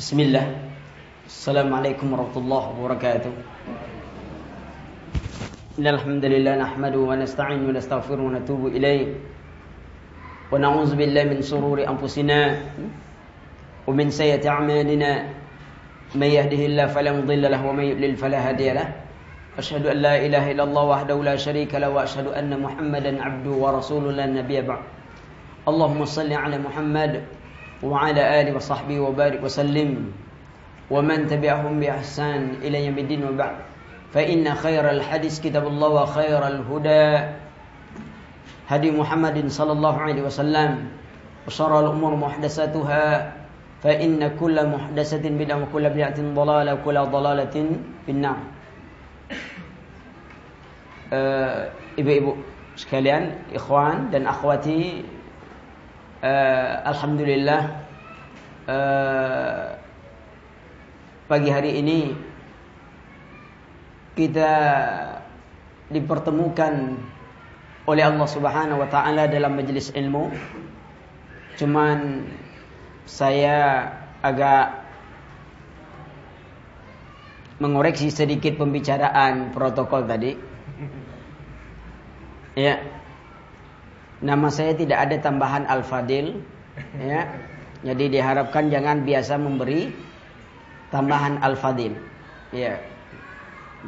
بسم الله السلام عليكم ورحمة الله وبركاته إن الحمد لله نحمده ونستعين ونستغفره ونتوب إليه ونعوذ بالله من شرور أنفسنا ومن سيئة أعمالنا من يهده الله فلا مضل له ومن يضلل فلا هادي له أشهد أن لا إله إلا الله وحده لا شريك له وأشهد أن محمدا عبده ورسوله لا نبي بعد اللهم صل على محمد وعلى آله وصحبه وبارك وسلم. ومن تبعهم بإحسان إلى يوم الدين وبعد. فإن خير الحديث كتاب الله وخير الهدى هدي محمد صلى الله عليه وسلم. وشر الأمور محدثاتها فإن كل محدثة بدعة وكل بدعة ضلالة وكل ضلالة في النار. ibu-ibu sekalian, ikhwan dan akhwati uh, alhamdulillah uh, pagi hari ini kita dipertemukan oleh Allah Subhanahu wa taala dalam majelis ilmu. Cuman saya agak mengoreksi sedikit pembicaraan protokol tadi. Ya. Nama saya tidak ada tambahan Al-Fadil, ya. Jadi diharapkan jangan biasa memberi tambahan Al-Fadil. Ya.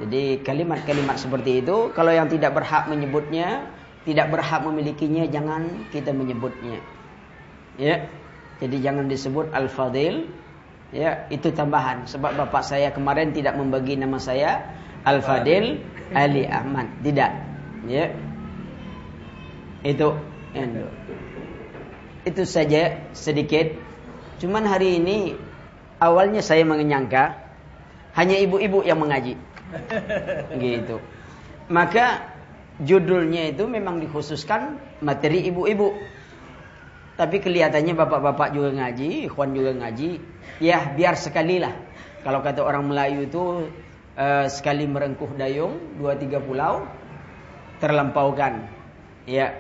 Jadi kalimat-kalimat seperti itu kalau yang tidak berhak menyebutnya, tidak berhak memilikinya jangan kita menyebutnya. Ya. Jadi jangan disebut Al-Fadil. Ya, itu tambahan sebab bapak saya kemarin tidak membagi nama saya Al-Fadil Ali Ahmad. Tidak. Ya. Itu itu. Itu saja sedikit. Cuman hari ini awalnya saya menyangka hanya ibu-ibu yang mengaji. Gitu. Maka judulnya itu memang dikhususkan materi ibu-ibu. Tapi kelihatannya bapak-bapak juga ngaji, ikhwan juga ngaji. Ya biar sekali lah. Kalau kata orang Melayu itu uh, sekali merengkuh dayung, dua tiga pulau terlampaukan. Ya,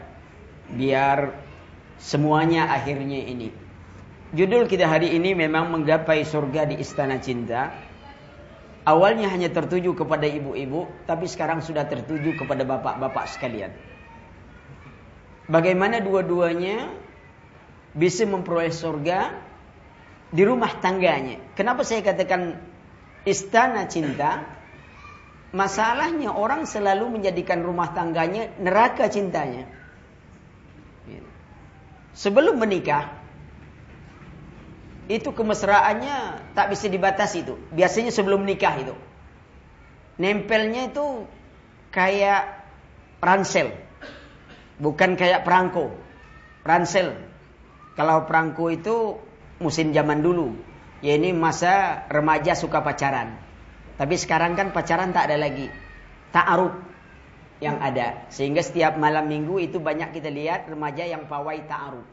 biar semuanya akhirnya ini. Judul kita hari ini memang menggapai surga di istana cinta. Awalnya hanya tertuju kepada ibu-ibu, tapi sekarang sudah tertuju kepada bapak-bapak sekalian. Bagaimana dua-duanya bisa memperoleh surga di rumah tangganya. Kenapa saya katakan istana cinta? Masalahnya orang selalu menjadikan rumah tangganya neraka cintanya. Sebelum menikah itu kemesraannya tak bisa dibatasi itu. Biasanya sebelum nikah itu. Nempelnya itu kayak ransel. Bukan kayak perangko. Ransel. Kalau perangko itu musim zaman dulu. Ya ini masa remaja suka pacaran. Tapi sekarang kan pacaran tak ada lagi. Ta'aruf yang ada. Sehingga setiap malam minggu itu banyak kita lihat remaja yang pawai ta'aruf.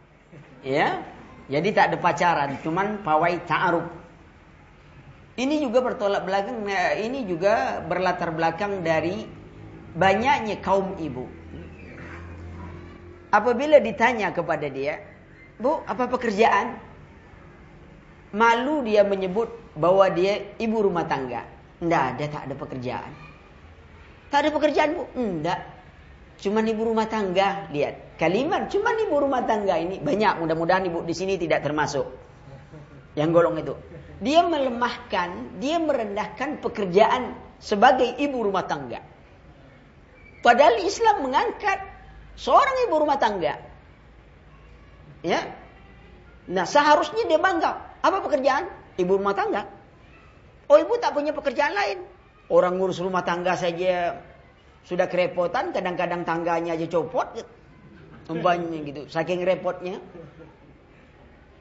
Ya. Jadi tak ada pacaran, cuman pawai ta'aruf. Ini juga bertolak belakang, ini juga berlatar belakang dari banyaknya kaum ibu. Apabila ditanya kepada dia, Bu, apa pekerjaan? Malu dia menyebut bahwa dia ibu rumah tangga. Tidak ada, tak ada pekerjaan. Tak ada pekerjaan bu? Enggak. Cuman ibu rumah tangga. Lihat. Kalimat cuman ibu rumah tangga ini. Banyak. Mudah-mudahan ibu di sini tidak termasuk. Yang golong itu. Dia melemahkan. Dia merendahkan pekerjaan sebagai ibu rumah tangga. Padahal Islam mengangkat seorang ibu rumah tangga. Ya. Nah seharusnya dia bangga. Apa pekerjaan? Ibu rumah tangga. Oh ibu tak punya pekerjaan lain. Orang ngurus rumah tangga saja sudah kerepotan, kadang-kadang tangganya aja copot. Umpamanya gitu, saking repotnya.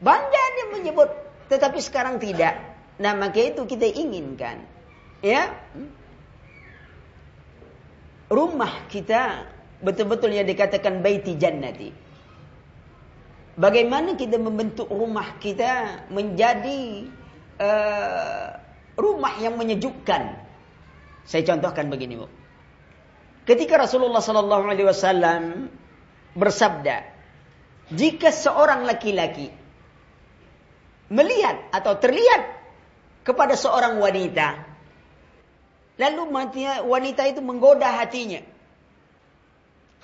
Bangga dia menyebut, tetapi sekarang tidak. Nah, maka itu kita inginkan. Ya. Rumah kita betul-betul yang dikatakan baiti jannati. Bagaimana kita membentuk rumah kita menjadi uh, rumah yang menyejukkan. Saya contohkan begini, Bu. Ketika Rasulullah sallallahu alaihi wasallam bersabda, "Jika seorang laki-laki melihat atau terlihat kepada seorang wanita. Lalu wanita itu menggoda hatinya.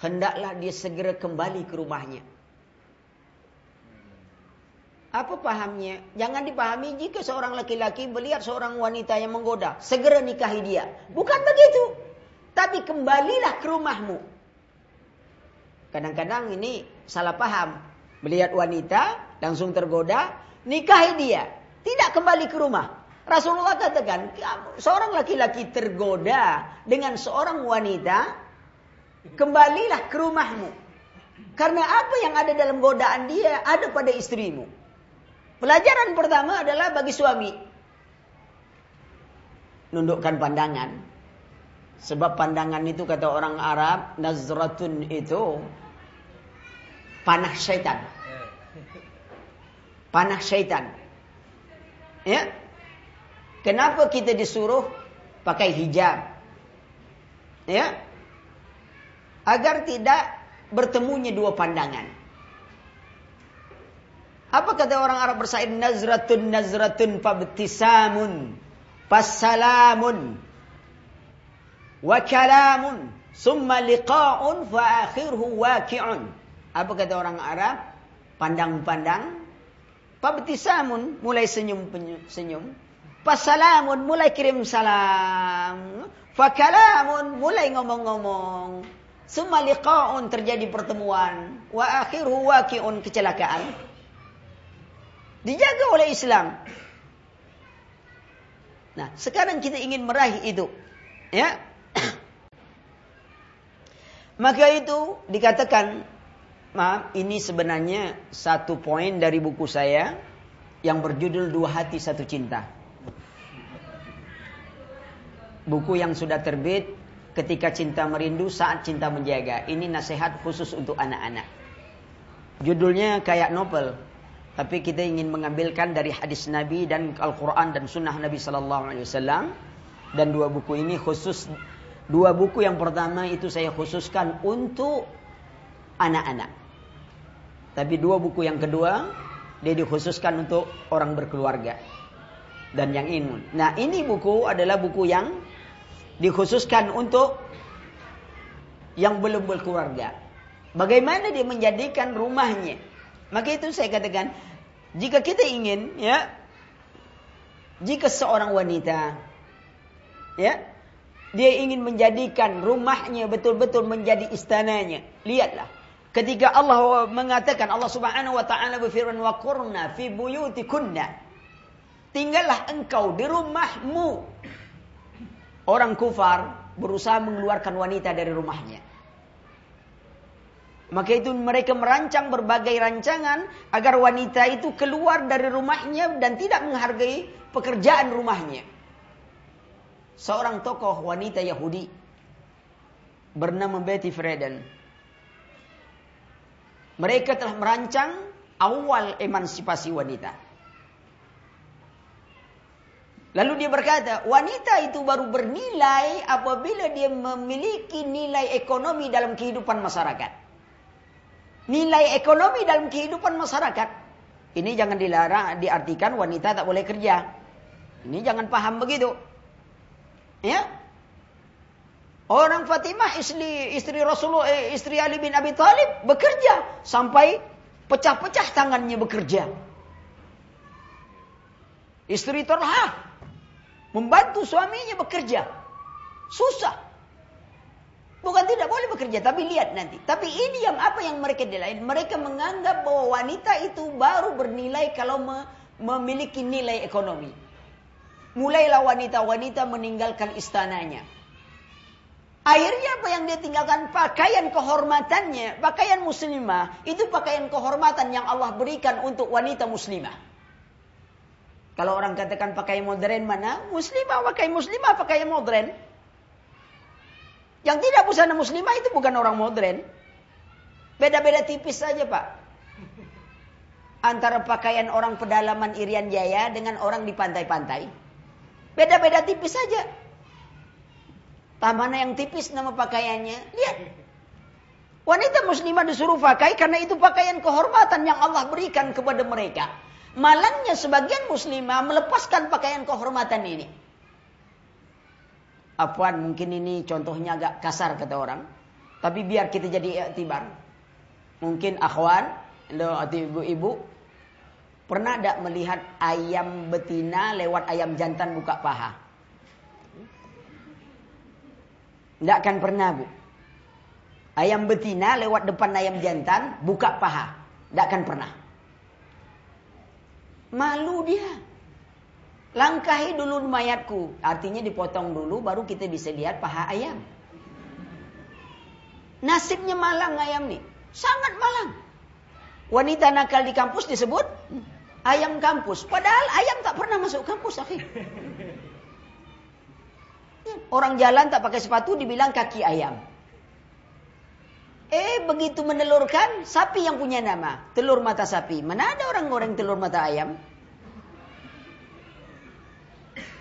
Hendaklah dia segera kembali ke rumahnya. Apa pahamnya? Jangan dipahami jika seorang laki-laki melihat seorang wanita yang menggoda, segera nikahi dia. Bukan begitu. Tapi kembalilah ke rumahmu. Kadang-kadang ini salah paham. Melihat wanita, langsung tergoda, nikahi dia. Tidak kembali ke rumah. Rasulullah katakan, seorang laki-laki tergoda dengan seorang wanita, kembalilah ke rumahmu. Karena apa yang ada dalam godaan dia ada pada istrimu. Pelajaran pertama adalah bagi suami. Nundukkan pandangan. Sebab pandangan itu kata orang Arab, nazratun itu panah syaitan. Panah syaitan. Ya? Kenapa kita disuruh pakai hijab? Ya? Agar tidak bertemunya dua pandangan. Apa kata orang Arab bersair? Nazratun nazratun fabtisamun. Fassalamun. Wa kalamun. Summa liqa'un fa akhirhu waqi'un. Apa kata orang Arab? Pandang-pandang. Fabtisamun. Mulai senyum-senyum. Fassalamun. Mulai kirim salam. Fakalamun. Mulai ngomong-ngomong. Summa liqa'un. Terjadi pertemuan. Wa akhirhu waqi'un. Kecelakaan. Dijaga oleh Islam. Nah, sekarang kita ingin meraih itu. Ya. Maka itu dikatakan, maaf, ini sebenarnya satu poin dari buku saya yang berjudul Dua Hati Satu Cinta. Buku yang sudah terbit ketika cinta merindu saat cinta menjaga. Ini nasihat khusus untuk anak-anak. Judulnya kayak novel. Tapi kita ingin mengambilkan dari hadis Nabi dan Al-Quran dan Sunnah Nabi Sallallahu Alaihi Wasallam. Dan dua buku ini khusus, dua buku yang pertama itu saya khususkan untuk anak-anak. Tapi dua buku yang kedua, dia dikhususkan untuk orang berkeluarga. Dan yang ini. Nah ini buku adalah buku yang dikhususkan untuk yang belum berkeluarga. Bagaimana dia menjadikan rumahnya maka itu saya katakan, jika kita ingin ya jika seorang wanita ya dia ingin menjadikan rumahnya betul-betul menjadi istananya, lihatlah. Ketika Allah mengatakan Allah Subhanahu wa taala berfirman wa qurna fi buyutikunna. Tinggallah engkau di rumahmu. Orang kufar berusaha mengeluarkan wanita dari rumahnya maka itu mereka merancang berbagai rancangan agar wanita itu keluar dari rumahnya dan tidak menghargai pekerjaan rumahnya. Seorang tokoh wanita Yahudi bernama Betty Friedan. Mereka telah merancang awal emansipasi wanita. Lalu dia berkata, wanita itu baru bernilai apabila dia memiliki nilai ekonomi dalam kehidupan masyarakat nilai ekonomi dalam kehidupan masyarakat. Ini jangan dilarang, diartikan wanita tak boleh kerja. Ini jangan paham begitu. Ya. Orang Fatimah istri istri Rasulullah eh, istri Ali bin Abi Thalib bekerja sampai pecah-pecah tangannya bekerja. Istri Talha membantu suaminya bekerja. Susah. Bukan tidak boleh bekerja, tapi lihat nanti. Tapi ini yang apa yang mereka nilai? Mereka menganggap bahwa wanita itu baru bernilai kalau me memiliki nilai ekonomi. Mulailah wanita-wanita meninggalkan istananya. Akhirnya apa yang dia tinggalkan? Pakaian kehormatannya. Pakaian muslimah. Itu pakaian kehormatan yang Allah berikan untuk wanita muslimah. Kalau orang katakan pakaian modern mana? Muslimah pakai muslimah pakaian modern. Yang tidak busana muslimah itu bukan orang modern. Beda-beda tipis saja pak. Antara pakaian orang pedalaman Irian Jaya dengan orang di pantai-pantai. Beda-beda tipis saja. Mana yang tipis nama pakaiannya. Lihat. Wanita muslimah disuruh pakai karena itu pakaian kehormatan yang Allah berikan kepada mereka. Malangnya sebagian muslimah melepaskan pakaian kehormatan ini. Apaan mungkin ini contohnya agak kasar kata orang. Tapi biar kita jadi iktibar. Mungkin akhwan, atau ibu-ibu pernah tidak melihat ayam betina lewat ayam jantan buka paha? Tidak akan pernah bu. Ayam betina lewat depan ayam jantan buka paha. Tidak akan pernah. Malu dia. Langkahi dulu mayatku. Artinya dipotong dulu baru kita bisa lihat paha ayam. Nasibnya malang ayam nih. Sangat malang. Wanita nakal di kampus disebut ayam kampus. Padahal ayam tak pernah masuk kampus. Akhir. Orang jalan tak pakai sepatu dibilang kaki ayam. Eh begitu menelurkan sapi yang punya nama. Telur mata sapi. Mana ada orang goreng telur mata ayam?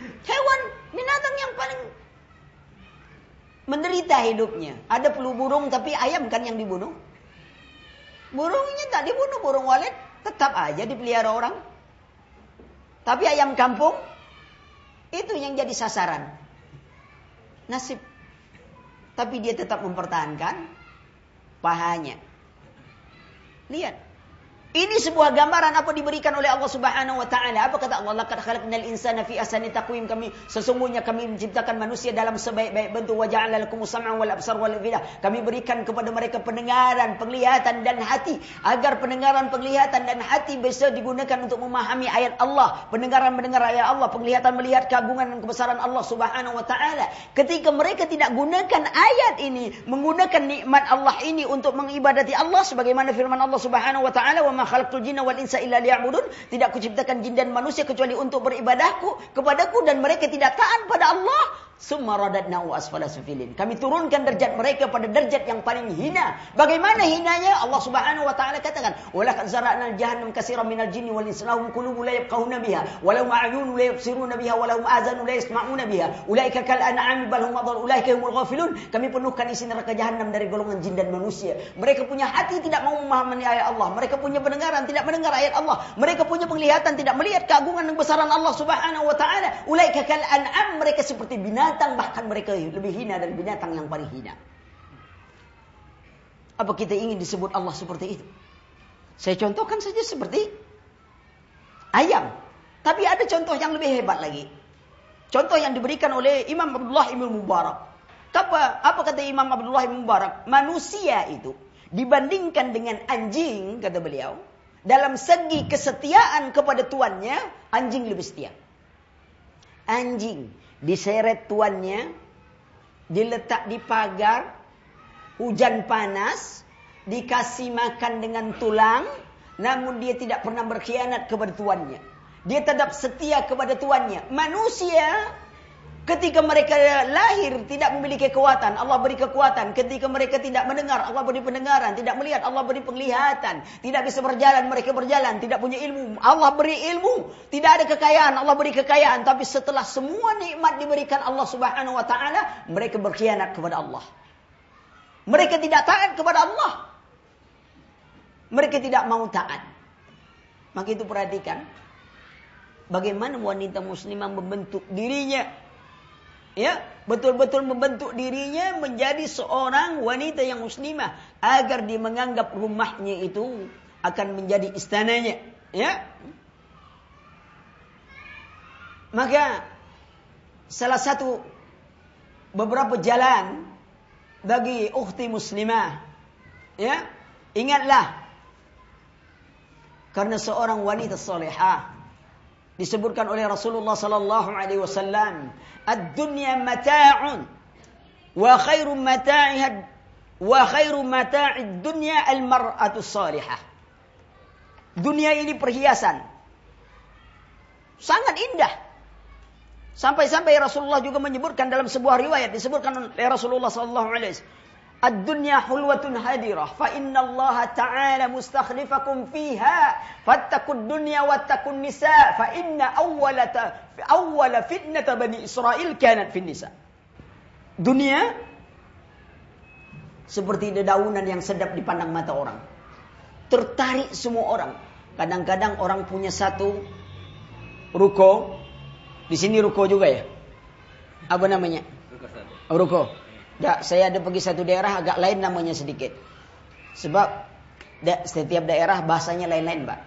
Hewan binatang yang paling menderita hidupnya. Ada flu burung tapi ayam kan yang dibunuh. Burungnya tak dibunuh, burung walet tetap aja dipelihara orang. Tapi ayam kampung itu yang jadi sasaran. Nasib. Tapi dia tetap mempertahankan pahanya. Lihat. Ini sebuah gambaran apa diberikan oleh Allah Subhanahu wa taala. Apa kata Allah? Laqad khalaqnal insana fi ahsani taqwim. Kami sesungguhnya kami menciptakan manusia dalam sebaik-baik bentuk wa ja'alna lakum sam'an wal absar wal afida. Kami berikan kepada mereka pendengaran, penglihatan dan hati agar pendengaran, penglihatan dan hati bisa digunakan untuk memahami ayat Allah. Pendengaran mendengar ayat Allah, penglihatan melihat keagungan dan kebesaran Allah Subhanahu wa taala. Ketika mereka tidak gunakan ayat ini, menggunakan nikmat Allah ini untuk mengibadati Allah sebagaimana firman Allah Subhanahu wa taala wa khalaqtul jinna wal insa illa liya'budun. Tidak kuciptakan jin dan manusia kecuali untuk beribadahku kepadaku dan mereka tidak taat pada Allah. Summa radadnahu asfala sufilin. Kami turunkan derajat mereka pada derajat yang paling hina. Bagaimana hinanya? Allah Subhanahu wa taala katakan, "Wala qad zara'na jahannam katsiran minal jinni wal insi lahum qulubun la yafqahuna biha, wa lahum a'yunun la yubsiruna biha, wa lahum azanun la yasma'una biha. Ulaika kal an'am bal hum adall, ulaika humul ghafilun." Kami penuhkan isi neraka jahanam dari golongan jin dan manusia. Mereka punya hati tidak mau memahami ayat Allah. Mereka punya pendengaran tidak mendengar ayat Allah. Mereka punya penglihatan tidak melihat keagungan dan besaran Allah Subhanahu wa taala. Ulaika kal an'am, mereka seperti binatang binatang bahkan mereka lebih hina dari binatang yang paling hina. Apa kita ingin disebut Allah seperti itu? Saya contohkan saja seperti ayam. Tapi ada contoh yang lebih hebat lagi. Contoh yang diberikan oleh Imam Abdullah Ibn Mubarak. Apa, apa kata Imam Abdullah Ibn Mubarak? Manusia itu dibandingkan dengan anjing, kata beliau, dalam segi kesetiaan kepada tuannya, anjing lebih setia. Anjing diseret tuannya, diletak di pagar, hujan panas, dikasih makan dengan tulang, namun dia tidak pernah berkhianat kepada tuannya. Dia tetap setia kepada tuannya. Manusia Ketika mereka lahir tidak memiliki kekuatan, Allah beri kekuatan. Ketika mereka tidak mendengar, Allah beri pendengaran. Tidak melihat, Allah beri penglihatan. Tidak bisa berjalan, mereka berjalan. Tidak punya ilmu, Allah beri ilmu. Tidak ada kekayaan, Allah beri kekayaan. Tapi setelah semua nikmat diberikan Allah subhanahu wa ta'ala, mereka berkhianat kepada Allah. Mereka tidak taat kepada Allah. Mereka tidak mau taat. Maka itu perhatikan. Bagaimana wanita muslimah membentuk dirinya ya betul-betul membentuk dirinya menjadi seorang wanita yang muslimah agar dia menganggap rumahnya itu akan menjadi istananya. Ya. Maka salah satu beberapa jalan bagi ukhti muslimah ya ingatlah karena seorang wanita salihah disebutkan oleh Rasulullah sallallahu alaihi wasallam, "Ad-dunya mata'un wa khairu mata'iha wa khairu mata'id dunya al-mar'atu salihah." Dunia ini perhiasan. Sangat indah. Sampai-sampai Rasulullah juga menyebutkan dalam sebuah riwayat disebutkan oleh Rasulullah sallallahu alaihi wasallam Ad-dunya hulwatun hadirah fa inna Allah ta'ala mustakhlifakum fiha fattaqud dunya فإن nisa fa inna awwala awwala fitnata bani Israil kanat fin nisa. Dunia seperti dedaunan yang sedap dipandang mata orang. Tertarik semua orang. Kadang-kadang orang punya satu ruko. Di sini ruko juga ya. Apa namanya? Ruko. Ya, saya ada pergi satu daerah agak lain namanya sedikit. Sebab da, setiap daerah bahasanya lain-lain, Pak.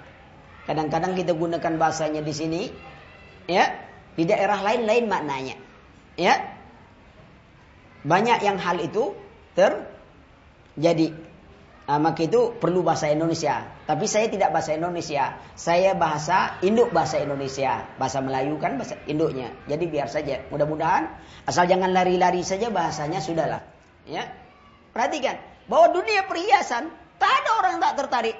Kadang-kadang kita gunakan bahasanya di sini, ya. Di daerah lain lain maknanya. Ya. Banyak yang hal itu terjadi. Nah, maka itu perlu bahasa Indonesia. Tapi saya tidak bahasa Indonesia. Saya bahasa induk bahasa Indonesia. Bahasa Melayu kan bahasa induknya. Jadi biar saja. Mudah-mudahan asal jangan lari-lari saja bahasanya sudahlah. Ya. Perhatikan bahwa dunia perhiasan tak ada orang tak tertarik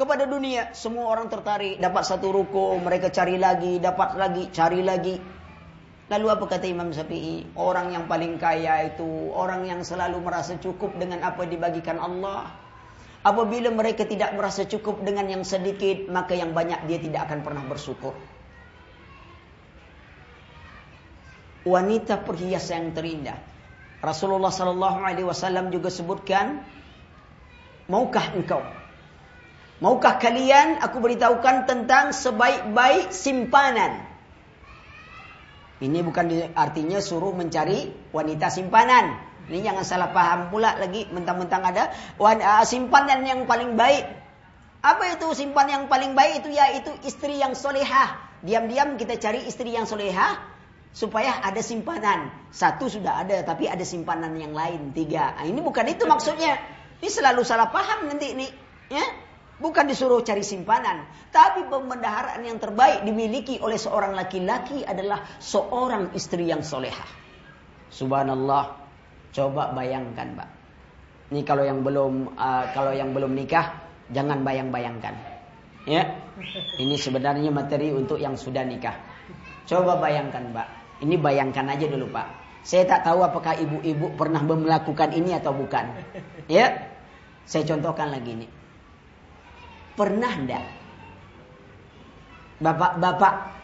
kepada dunia. Semua orang tertarik. Dapat satu ruko, mereka cari lagi, dapat lagi, cari lagi. Lalu apa kata Imam Syafi'i? Orang yang paling kaya itu orang yang selalu merasa cukup dengan apa dibagikan Allah. Apabila mereka tidak merasa cukup dengan yang sedikit, maka yang banyak dia tidak akan pernah bersyukur. Wanita perhiasan yang terindah. Rasulullah sallallahu alaihi wasallam juga sebutkan, "Maukah engkau? Maukah kalian aku beritahukan tentang sebaik-baik simpanan?" Ini bukan artinya suruh mencari wanita simpanan. Ini jangan salah paham pula lagi mentang-mentang ada uh, simpanan yang paling baik. Apa itu simpan yang paling baik itu yaitu istri yang solehah. Diam-diam kita cari istri yang solehah supaya ada simpanan. Satu sudah ada tapi ada simpanan yang lain tiga. Nah, ini bukan itu maksudnya. Ini selalu salah paham nanti ini. Ya? Bukan disuruh cari simpanan. Tapi pembendaharaan yang terbaik dimiliki oleh seorang laki-laki adalah seorang istri yang solehah. Subhanallah. Coba bayangkan, Pak. Ini kalau yang belum uh, kalau yang belum nikah jangan bayang-bayangkan. Ya. Ini sebenarnya materi untuk yang sudah nikah. Coba bayangkan, Pak. Ini bayangkan aja dulu, Pak. Saya tak tahu apakah ibu-ibu pernah melakukan ini atau bukan. Ya. Saya contohkan lagi nih. Pernah enggak Bapak-bapak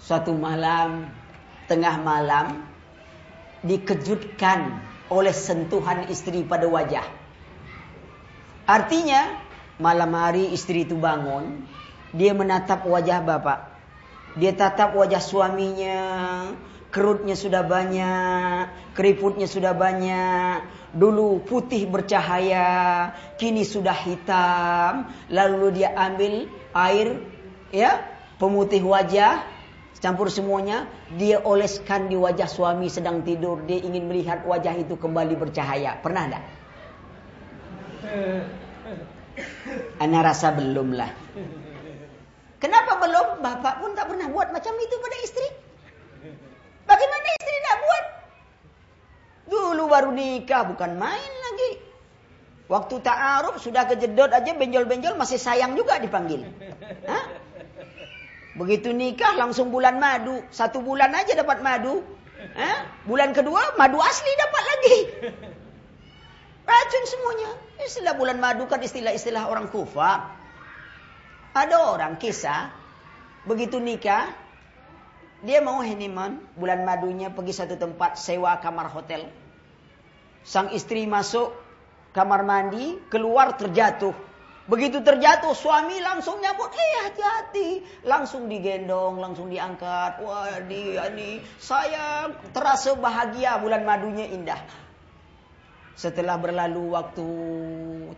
suatu malam tengah malam dikejutkan oleh sentuhan istri pada wajah. Artinya, malam hari istri itu bangun, dia menatap wajah bapak. Dia tatap wajah suaminya, kerutnya sudah banyak, keriputnya sudah banyak. Dulu putih bercahaya, kini sudah hitam. Lalu dia ambil air, ya, pemutih wajah, campur semuanya, dia oleskan di wajah suami sedang tidur, dia ingin melihat wajah itu kembali bercahaya. Pernah enggak? Ana rasa belum lah. Kenapa belum? Bapak pun tak pernah buat macam itu pada istri. Bagaimana istri nak buat? Dulu baru nikah, bukan main lagi. Waktu ta'aruf sudah kejedot aja benjol-benjol masih sayang juga dipanggil. Hah? Begitu nikah langsung bulan madu. Satu bulan aja dapat madu. Eh? Bulan kedua madu asli dapat lagi. Racun semuanya. Istilah bulan madu kan istilah-istilah orang kufa. Ada orang kisah. Begitu nikah. Dia mau honeymoon. Bulan madunya pergi satu tempat sewa kamar hotel. Sang istri masuk kamar mandi. Keluar terjatuh. Begitu terjatuh suami langsung nyambut, eh hati-hati. Langsung digendong, langsung diangkat. Wah dia ini saya terasa bahagia bulan madunya indah. Setelah berlalu waktu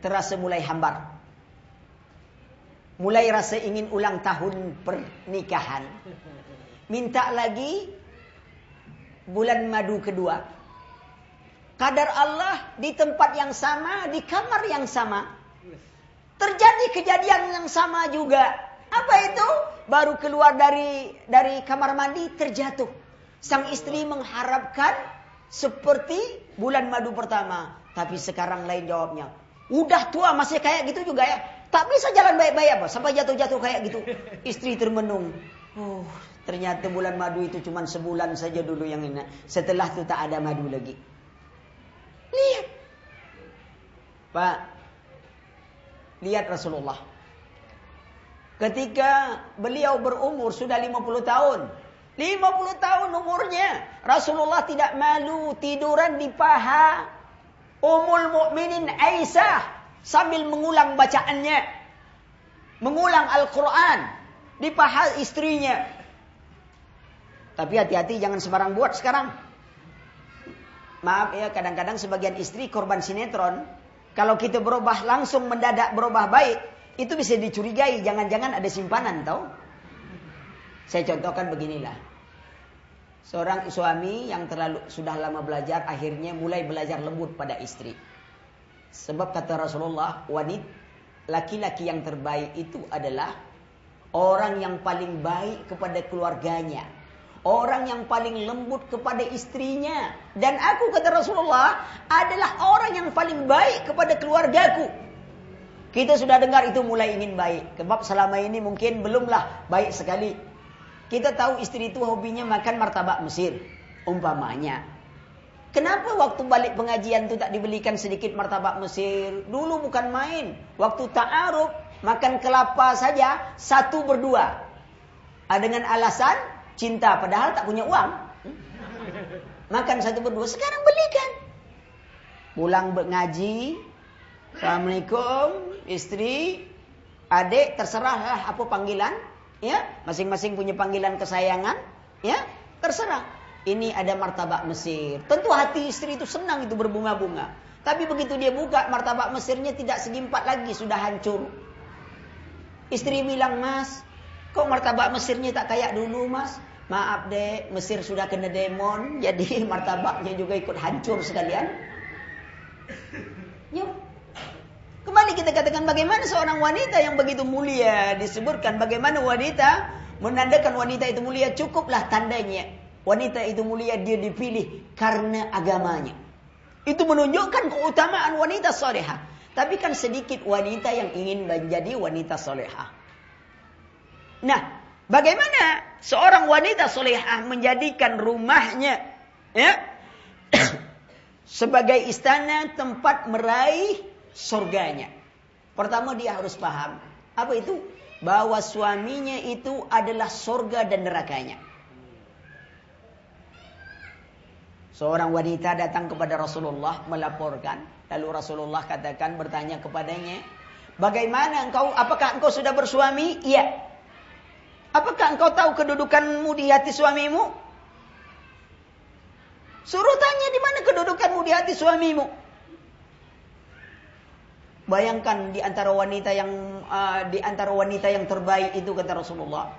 terasa mulai hambar. Mulai rasa ingin ulang tahun pernikahan. Minta lagi bulan madu kedua. Kadar Allah di tempat yang sama, di kamar yang sama. Terjadi kejadian yang sama juga. Apa itu? Baru keluar dari dari kamar mandi terjatuh. Sang istri mengharapkan seperti bulan madu pertama. Tapi sekarang lain jawabnya. Udah tua masih kayak gitu juga ya. Tak bisa jalan baik-baik apa. Sampai jatuh-jatuh kayak gitu. Istri termenung. Oh, ternyata bulan madu itu cuma sebulan saja dulu yang ini. Setelah itu tak ada madu lagi. Lihat. Pak, Lihat Rasulullah. Ketika beliau berumur sudah 50 tahun. 50 tahun umurnya. Rasulullah tidak malu tiduran di paha Umul Mukminin Aisyah sambil mengulang bacaannya. mengulang Al-Quran di paha istrinya. Tapi hati-hati jangan sembarang buat sekarang. Maaf ya, kadang-kadang sebagian istri korban sinetron. Kalau kita berubah langsung mendadak berubah baik, itu bisa dicurigai. Jangan-jangan ada simpanan tau. Saya contohkan beginilah. Seorang suami yang terlalu sudah lama belajar akhirnya mulai belajar lembut pada istri. Sebab kata Rasulullah, wanita laki-laki yang terbaik itu adalah orang yang paling baik kepada keluarganya. Orang yang paling lembut kepada istrinya. Dan aku kata Rasulullah adalah orang yang paling baik kepada keluargaku. Kita sudah dengar itu mulai ingin baik. Sebab selama ini mungkin belumlah baik sekali. Kita tahu istri itu hobinya makan martabak Mesir. Umpamanya. Kenapa waktu balik pengajian itu tak dibelikan sedikit martabak Mesir? Dulu bukan main. Waktu ta'aruf, makan kelapa saja, satu berdua. Ah, dengan alasan cinta, padahal tak punya uang. Makan satu berdua, sekarang belikan. Pulang ngaji, Assalamualaikum, istri, adik, terserahlah apa panggilan ya. Masing-masing punya panggilan kesayangan ya. Terserah. Ini ada martabak Mesir. Tentu hati istri itu senang itu berbunga-bunga. Tapi begitu dia buka martabak Mesirnya tidak segimpat lagi sudah hancur. Istri bilang mas kok martabak Mesirnya tak kayak dulu mas maaf deh Mesir sudah kena demon jadi martabaknya juga ikut hancur sekalian yuk Kembali kita katakan bagaimana seorang wanita yang begitu mulia disebutkan bagaimana wanita menandakan wanita itu mulia cukuplah tandanya wanita itu mulia dia dipilih karena agamanya. Itu menunjukkan keutamaan wanita soleha. Tapi kan sedikit wanita yang ingin menjadi wanita soleha. Nah, bagaimana seorang wanita soleha menjadikan rumahnya ya sebagai istana tempat meraih surganya. Pertama dia harus paham. Apa itu? Bahwa suaminya itu adalah surga dan nerakanya. Seorang wanita datang kepada Rasulullah melaporkan. Lalu Rasulullah katakan bertanya kepadanya. Bagaimana engkau? Apakah engkau sudah bersuami? Iya. Apakah engkau tahu kedudukanmu di hati suamimu? Suruh tanya di mana kedudukanmu di hati suamimu. Bayangkan di antara wanita yang uh, di antara wanita yang terbaik itu kata Rasulullah.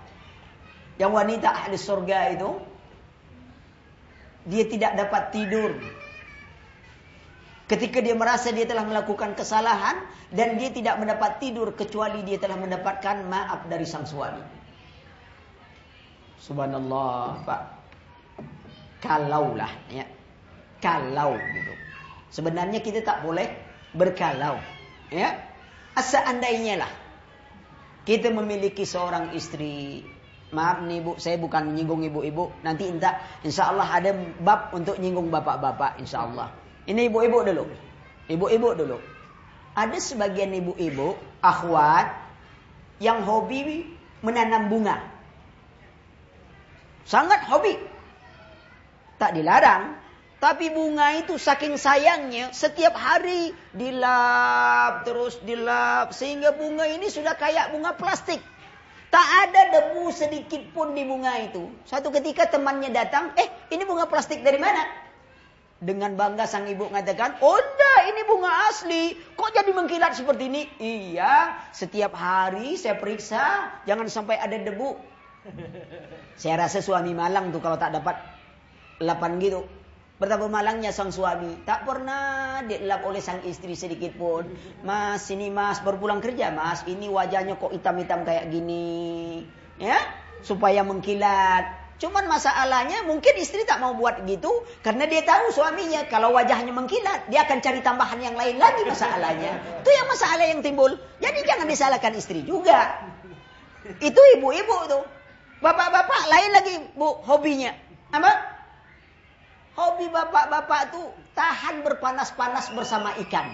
Yang wanita ahli surga itu dia tidak dapat tidur. Ketika dia merasa dia telah melakukan kesalahan dan dia tidak mendapat tidur kecuali dia telah mendapatkan maaf dari sang suami. Subhanallah, Pak. Kalaulah ya. Kalau gitu. Sebenarnya kita tak boleh berkalau. Ya, seandainya lah kita memiliki seorang istri. Maaf nih bu, saya bukan menyinggung ibu-ibu. Nanti entah, insya Allah ada bab untuk nyinggung bapak-bapak, insya Allah. Ini ibu-ibu dulu. Ibu-ibu dulu. Ada sebagian ibu-ibu, akhwat, yang hobi menanam bunga. Sangat hobi. Tak dilarang, tapi bunga itu saking sayangnya setiap hari dilap terus dilap sehingga bunga ini sudah kayak bunga plastik. Tak ada debu sedikit pun di bunga itu. Satu ketika temannya datang, eh ini bunga plastik dari mana? Dengan bangga sang ibu mengatakan, oh enggak ini bunga asli. Kok jadi mengkilat seperti ini? Iya, setiap hari saya periksa, jangan sampai ada debu. Saya rasa suami malang tuh kalau tak dapat lapan gitu. Betapa malangnya sang suami. Tak pernah dielap oleh sang istri sedikit pun. Mas, ini mas, berpulang kerja mas. Ini wajahnya kok hitam-hitam kayak gini. Ya, supaya mengkilat. Cuman masalahnya mungkin istri tak mau buat gitu. Karena dia tahu suaminya kalau wajahnya mengkilat. Dia akan cari tambahan yang lain lagi masalahnya. Itu yang masalah yang timbul. Jadi jangan disalahkan istri juga. Itu ibu-ibu tuh. Bapak-bapak lain lagi bu hobinya. Apa? Hobi bapak-bapak tuh tahan berpanas-panas bersama ikan.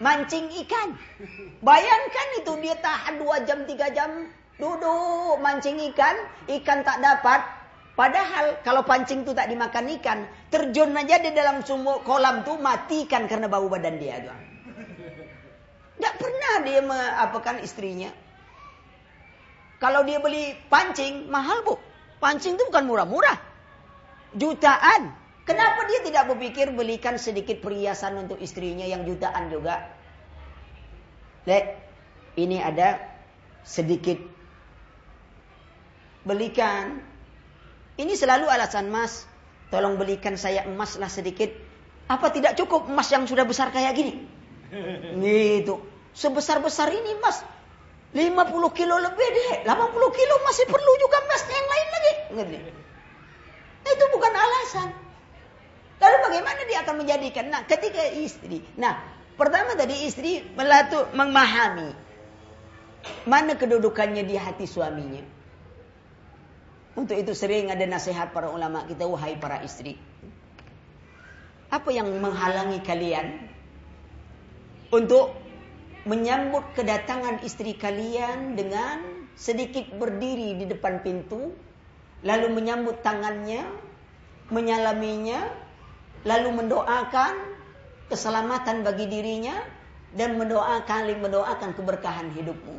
Mancing ikan. Bayangkan itu dia tahan dua jam, tiga jam. Duduk mancing ikan. Ikan tak dapat. Padahal kalau pancing itu tak dimakan ikan. Terjun aja di dalam sumur kolam tuh matikan karena bau badan dia. Tidak pernah dia mengapakan istrinya. Kalau dia beli pancing, mahal bu. Pancing itu bukan murah-murah. Jutaan. Kenapa dia tidak berpikir belikan sedikit perhiasan untuk istrinya yang jutaan juga? Lek, ini ada sedikit. Belikan. Ini selalu alasan mas. Tolong belikan saya emas lah sedikit. Apa tidak cukup emas yang sudah besar kayak gini? Gitu. Sebesar-besar ini emas. 50 kilo lebih deh. 80 kilo masih perlu juga emas yang lain lagi. Itu bukan alasan. Lalu bagaimana dia akan menjadikan? Nah, ketika istri. Nah, pertama tadi istri melatu memahami mana kedudukannya di hati suaminya. Untuk itu sering ada nasihat para ulama kita, wahai para istri. Apa yang menghalangi kalian untuk menyambut kedatangan istri kalian dengan sedikit berdiri di depan pintu, lalu menyambut tangannya, menyalaminya, lalu mendoakan keselamatan bagi dirinya dan mendoakan mendoakan keberkahan hidupmu.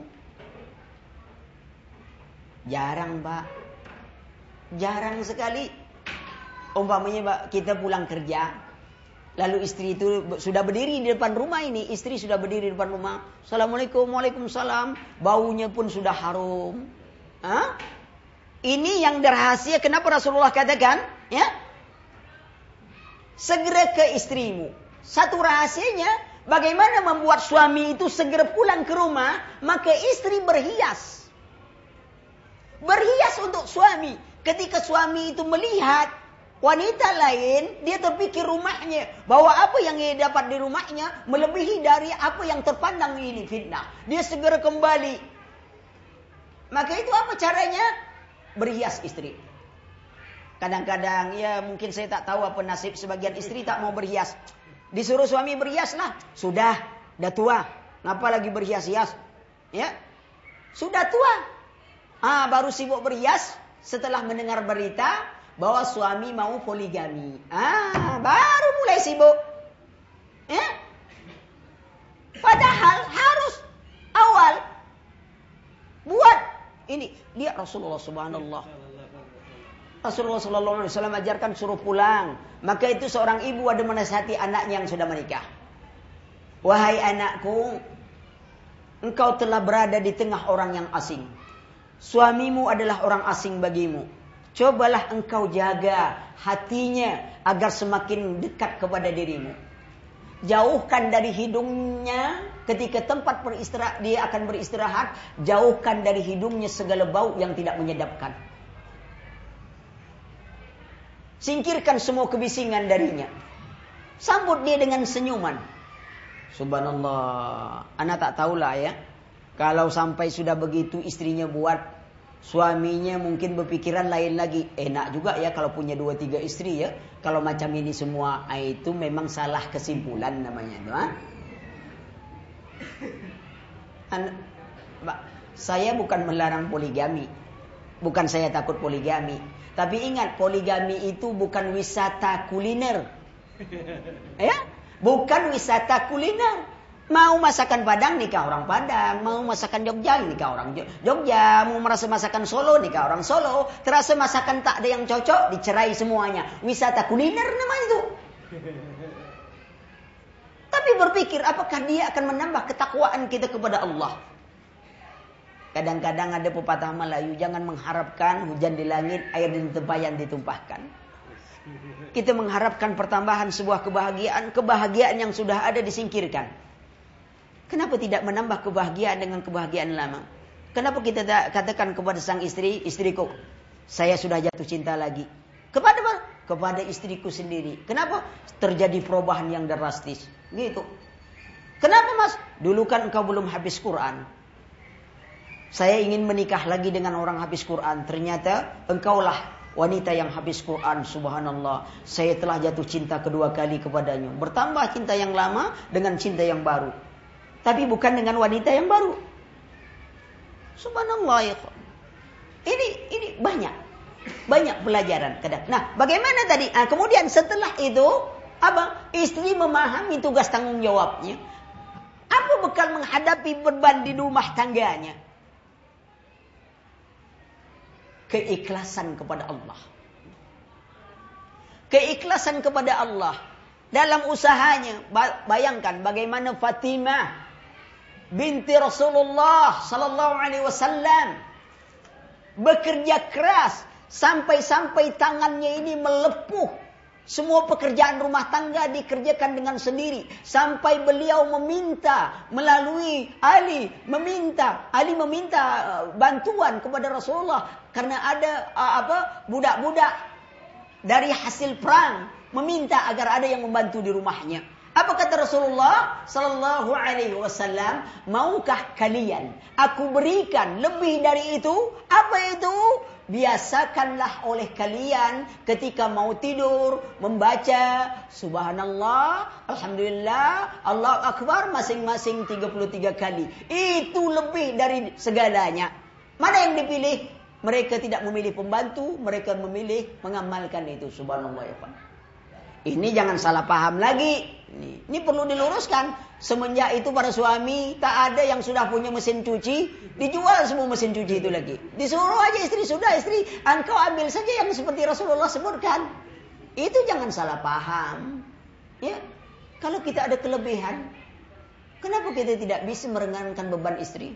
Jarang, Pak. Jarang sekali. Umpamanya, Pak, kita pulang kerja, lalu istri itu sudah berdiri di depan rumah ini, istri sudah berdiri di depan rumah. Assalamualaikum, waalaikumsalam. Baunya pun sudah harum. Hah? Ini yang rahasia kenapa Rasulullah katakan, ya? segera ke istrimu. Satu rahasianya, bagaimana membuat suami itu segera pulang ke rumah, maka istri berhias. Berhias untuk suami. Ketika suami itu melihat wanita lain, dia terpikir rumahnya. Bahwa apa yang ia dapat di rumahnya, melebihi dari apa yang terpandang ini fitnah. Dia segera kembali. Maka itu apa caranya? Berhias istri. Kadang-kadang ya mungkin saya tak tahu apa nasib sebagian istri tak mau berhias. Disuruh suami berhias lah. Sudah, dah tua. Ngapa lagi berhias-hias? Ya. Sudah tua. Ah, baru sibuk berhias setelah mendengar berita bahwa suami mau poligami. Ah, baru mulai sibuk. Ya. Padahal harus awal buat ini lihat Rasulullah Subhanallah Rasulullah Sallallahu Alaihi Wasallam ajarkan suruh pulang. Maka itu seorang ibu ada menasihati anaknya yang sudah menikah. Wahai anakku, engkau telah berada di tengah orang yang asing. Suamimu adalah orang asing bagimu. Cobalah engkau jaga hatinya agar semakin dekat kepada dirimu. Jauhkan dari hidungnya ketika tempat beristirahat dia akan beristirahat, jauhkan dari hidungnya segala bau yang tidak menyedapkan. Singkirkan semua kebisingan darinya. Sambut dia dengan senyuman. Subhanallah. Anak tak tahulah ya. Kalau sampai sudah begitu istrinya buat. Suaminya mungkin berpikiran lain lagi. Enak juga ya kalau punya dua tiga istri ya. Kalau macam ini semua ah, itu memang salah kesimpulan namanya. Itu, ha? saya bukan melarang poligami. Bukan saya takut poligami. Tapi ingat poligami itu bukan wisata kuliner. Ya? Bukan wisata kuliner. Mau masakan Padang nikah orang Padang, mau masakan Jogja nikah orang Jogja, mau merasa masakan Solo nikah orang Solo, terasa masakan tak ada yang cocok dicerai semuanya. Wisata kuliner namanya itu. Tapi berpikir apakah dia akan menambah ketakwaan kita kepada Allah? Kadang-kadang ada pepatah Melayu, jangan mengharapkan hujan di langit, air di tempayan ditumpahkan. Kita mengharapkan pertambahan sebuah kebahagiaan, kebahagiaan yang sudah ada disingkirkan. Kenapa tidak menambah kebahagiaan dengan kebahagiaan lama? Kenapa kita katakan kepada sang istri, istriku, saya sudah jatuh cinta lagi. Kepada apa? Kepada istriku sendiri. Kenapa? Terjadi perubahan yang drastis. Gitu. Kenapa mas? Dulu kan engkau belum habis Quran. Saya ingin menikah lagi dengan orang habis Quran. Ternyata engkaulah wanita yang habis Quran. Subhanallah. Saya telah jatuh cinta kedua kali kepadanya. Bertambah cinta yang lama dengan cinta yang baru. Tapi bukan dengan wanita yang baru. Subhanallah ya. Ini ini banyak. Banyak pelajaran. Nah, bagaimana tadi? Nah, kemudian setelah itu, apa? Istri memahami tugas tanggung jawabnya. Apa bekal menghadapi beban di rumah tangganya? keikhlasan kepada Allah. Keikhlasan kepada Allah dalam usahanya. Bayangkan bagaimana Fatimah binti Rasulullah sallallahu alaihi wasallam bekerja keras sampai-sampai tangannya ini melepuh semua pekerjaan rumah tangga dikerjakan dengan sendiri sampai beliau meminta melalui Ali meminta Ali meminta uh, bantuan kepada Rasulullah karena ada uh, apa budak-budak dari hasil perang meminta agar ada yang membantu di rumahnya. Apa kata Rasulullah sallallahu alaihi wasallam? Maukah kalian aku berikan lebih dari itu? Apa itu? biasakanlah oleh kalian ketika mau tidur membaca subhanallah, alhamdulillah, Allah akbar masing-masing 33 kali. Itu lebih dari segalanya. Mana yang dipilih? Mereka tidak memilih pembantu, mereka memilih mengamalkan itu subhanallah ya. Ini jangan salah paham lagi. Ini, ini perlu diluruskan. Semenjak itu para suami tak ada yang sudah punya mesin cuci, dijual semua mesin cuci itu lagi. Disuruh aja istri sudah istri, engkau ambil saja yang seperti Rasulullah sebutkan. Itu jangan salah paham. Ya, kalau kita ada kelebihan, kenapa kita tidak bisa meringankan beban istri?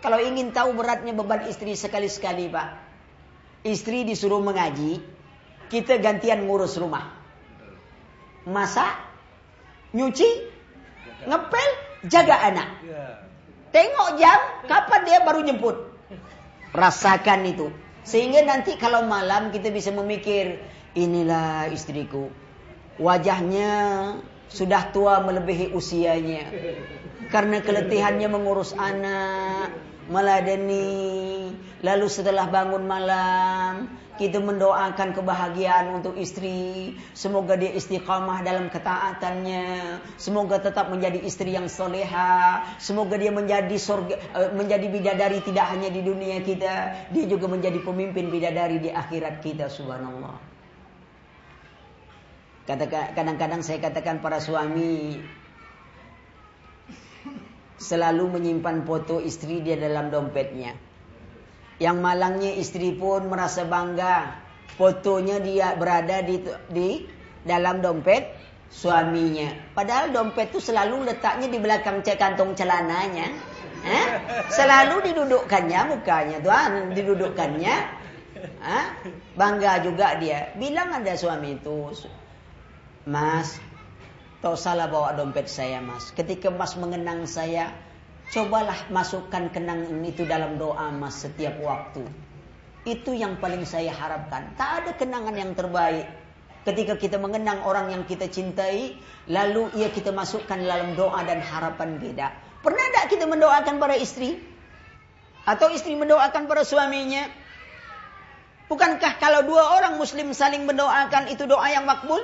Kalau ingin tahu beratnya beban istri sekali-sekali, Pak. Istri disuruh mengaji, kita gantian ngurus rumah. Masak, nyuci, ngepel, jaga anak. Tengok jam, kapan dia baru jemput. Rasakan itu. Sehingga nanti kalau malam kita bisa memikir, inilah istriku. Wajahnya sudah tua melebihi usianya. Karena keletihannya mengurus anak, meladeni. Lalu setelah bangun malam, kita mendoakan kebahagiaan untuk istri. Semoga dia istiqamah dalam ketaatannya. Semoga tetap menjadi istri yang soleha. Semoga dia menjadi surga, eh, menjadi bidadari tidak hanya di dunia kita. Dia juga menjadi pemimpin bidadari di akhirat kita. Subhanallah. Kadang-kadang saya katakan para suami selalu menyimpan foto istri dia dalam dompetnya. Yang malangnya istri pun merasa bangga. Fotonya dia berada di, di dalam dompet suaminya. Padahal dompet itu selalu letaknya di belakang cek kantong celananya. Eh? Selalu didudukkannya mukanya tuan, didudukkannya. Eh? Bangga juga dia. Bilang ada suami itu, Mas, tak salah bawa dompet saya mas. Ketika mas mengenang saya, Cobalah masukkan kenangan itu dalam doa mas setiap waktu. Itu yang paling saya harapkan. Tak ada kenangan yang terbaik. Ketika kita mengenang orang yang kita cintai, lalu ia kita masukkan dalam doa dan harapan beda. Pernah tak kita mendoakan para istri? Atau istri mendoakan para suaminya? Bukankah kalau dua orang muslim saling mendoakan itu doa yang makbul?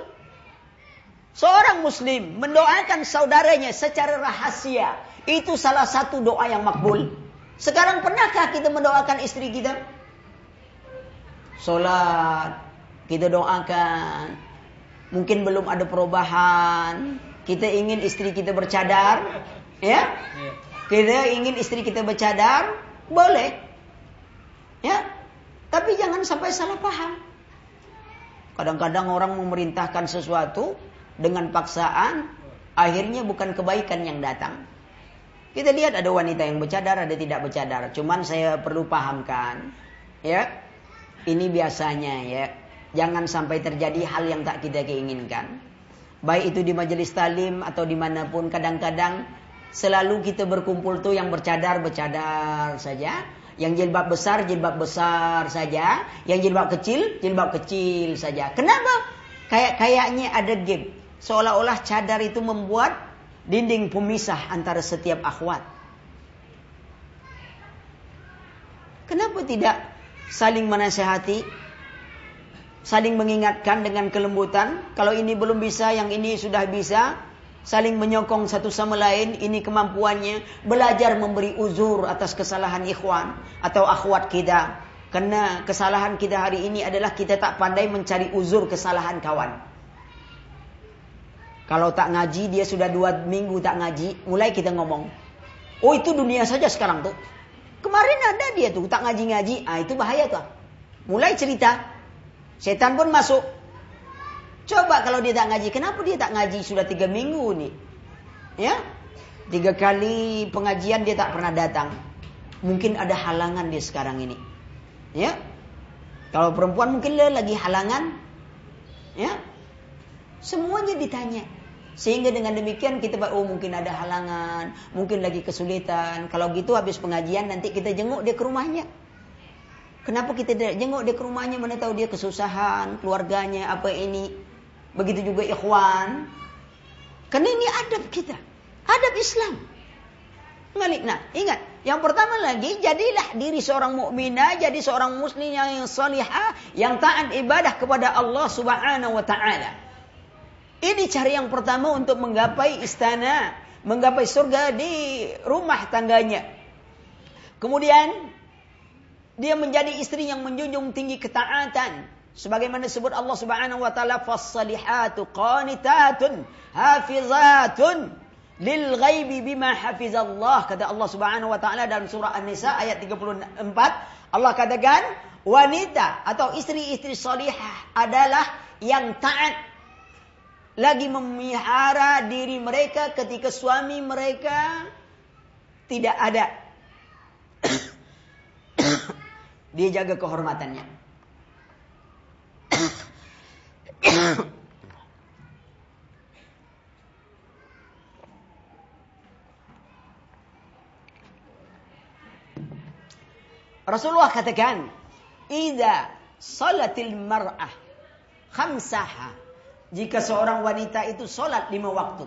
Seorang muslim mendoakan saudaranya secara rahasia itu salah satu doa yang makbul. Sekarang pernahkah kita mendoakan istri kita? Salat, kita doakan. Mungkin belum ada perubahan. Kita ingin istri kita bercadar, ya? Kita ingin istri kita bercadar, boleh. Ya. Tapi jangan sampai salah paham. Kadang-kadang orang memerintahkan sesuatu dengan paksaan, akhirnya bukan kebaikan yang datang. Kita lihat ada wanita yang bercadar, ada tidak bercadar. Cuman saya perlu pahamkan, ya, ini biasanya ya, jangan sampai terjadi hal yang tak kita keinginkan. Baik itu di majelis talim atau di mana pun, kadang-kadang selalu kita berkumpul tuh yang bercadar bercadar saja, yang jilbab besar jilbab besar saja, yang jilbab kecil jilbab kecil saja. Kenapa? Kayak kayaknya ada game. Seolah-olah cadar itu membuat dinding pemisah antara setiap akhwat. Kenapa tidak saling menasehati, saling mengingatkan dengan kelembutan? Kalau ini belum bisa, yang ini sudah bisa, saling menyokong satu sama lain, ini kemampuannya, belajar memberi uzur atas kesalahan ikhwan atau akhwat kita. Karena kesalahan kita hari ini adalah kita tak pandai mencari uzur kesalahan kawan. Kalau tak ngaji, dia sudah dua minggu tak ngaji, mulai kita ngomong. Oh itu dunia saja sekarang tuh. Kemarin ada dia tuh tak ngaji-ngaji. Ah itu bahaya tuh. Mulai cerita. Setan pun masuk. Coba kalau dia tak ngaji. Kenapa dia tak ngaji sudah tiga minggu nih? Ya. Tiga kali pengajian dia tak pernah datang. Mungkin ada halangan dia sekarang ini. Ya. Kalau perempuan mungkin dia lagi halangan. Ya. Semuanya ditanya. Sehingga dengan demikian kita oh mungkin ada halangan, mungkin lagi kesulitan. Kalau gitu habis pengajian nanti kita jenguk dia ke rumahnya. Kenapa kita tidak jenguk dia ke rumahnya mana tahu dia kesusahan, keluarganya apa ini. Begitu juga ikhwan. Karena ini adab kita. Adab Islam. Nah, ingat, yang pertama lagi jadilah diri seorang mukminah, jadi seorang muslim yang salihah, yang taat ibadah kepada Allah Subhanahu wa taala. Ini cara yang pertama untuk menggapai istana, menggapai surga di rumah tangganya. Kemudian dia menjadi istri yang menjunjung tinggi ketaatan. Sebagaimana disebut Allah Subhanahu wa taala fas-salihatu qanitatun hafizatun lil ghaibi bima hafizallah kata Allah Subhanahu wa taala dalam surah An-Nisa ayat 34 Allah katakan wanita atau istri-istri salihah adalah yang taat lagi memelihara diri mereka ketika suami mereka tidak ada. Dia jaga kehormatannya. Rasulullah katakan, "Idza salatil mar'ah khamsaha jika seorang wanita itu sholat lima waktu.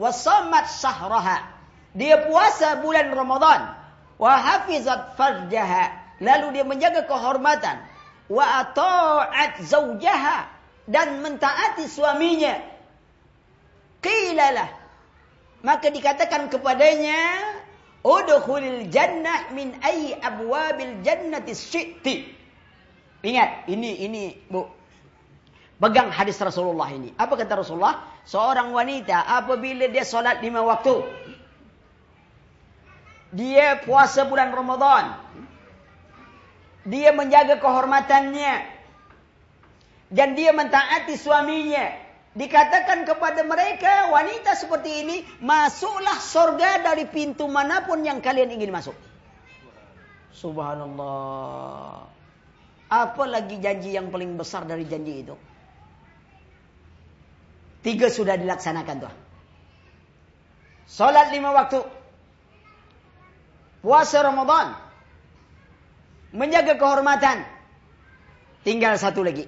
Wasamat sahraha. Dia puasa bulan Ramadan. Wahafizat farjaha. Lalu dia menjaga kehormatan. Wa ata'at zawjaha. Dan mentaati suaminya. Qilalah. Maka dikatakan kepadanya. Udkhulil jannah min ay abwabil jannati syi'ti. Ingat, ini ini Bu, Pegang hadis Rasulullah ini. Apa kata Rasulullah? Seorang wanita apabila dia solat lima waktu. Dia puasa bulan Ramadan. Dia menjaga kehormatannya. Dan dia mentaati suaminya. Dikatakan kepada mereka, wanita seperti ini, masuklah sorga dari pintu mana pun yang kalian ingin masuk. Subhanallah. Apa lagi janji yang paling besar dari janji itu? Tiga sudah dilaksanakan tuh. Salat lima waktu. Puasa Ramadan. Menjaga kehormatan. Tinggal satu lagi.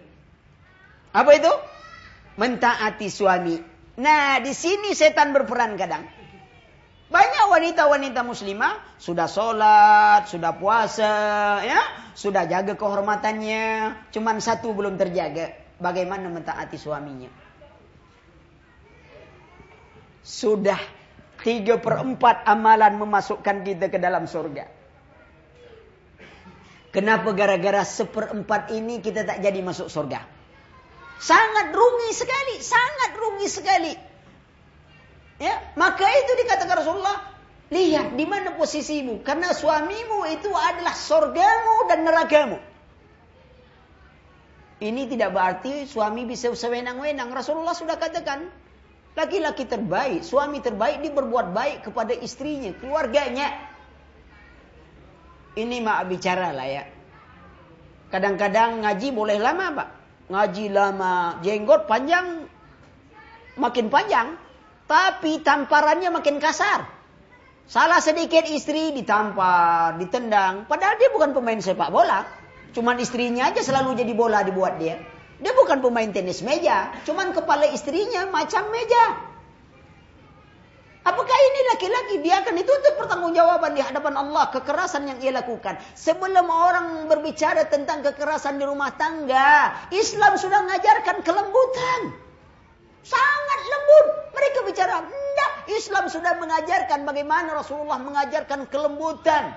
Apa itu? Mentaati suami. Nah, di sini setan berperan kadang. Banyak wanita-wanita muslimah sudah sholat, sudah puasa, ya, sudah jaga kehormatannya. Cuman satu belum terjaga. Bagaimana mentaati suaminya? Sudah tiga per empat amalan memasukkan kita ke dalam surga. Kenapa gara-gara seperempat ini kita tak jadi masuk surga? Sangat rugi sekali, sangat rugi sekali. Ya, maka itu dikatakan Rasulullah, lihat di mana posisimu karena suamimu itu adalah surgamu dan nerakamu. Ini tidak berarti suami bisa sewenang-wenang. Rasulullah sudah katakan, Laki-laki terbaik, suami terbaik dia berbuat baik kepada istrinya, keluarganya. Ini mak bicara lah ya. Kadang-kadang ngaji boleh lama pak. Ngaji lama, jenggot panjang, makin panjang. Tapi tamparannya makin kasar. Salah sedikit istri ditampar, ditendang. Padahal dia bukan pemain sepak bola. Cuman istrinya aja selalu jadi bola dibuat dia. Dia bukan pemain tenis meja, cuman kepala istrinya macam meja. Apakah ini laki-laki dia akan dituntut pertanggungjawaban di hadapan Allah kekerasan yang ia lakukan. Sebelum orang berbicara tentang kekerasan di rumah tangga, Islam sudah mengajarkan kelembutan. Sangat lembut. Mereka bicara, enggak. Islam sudah mengajarkan bagaimana Rasulullah mengajarkan kelembutan.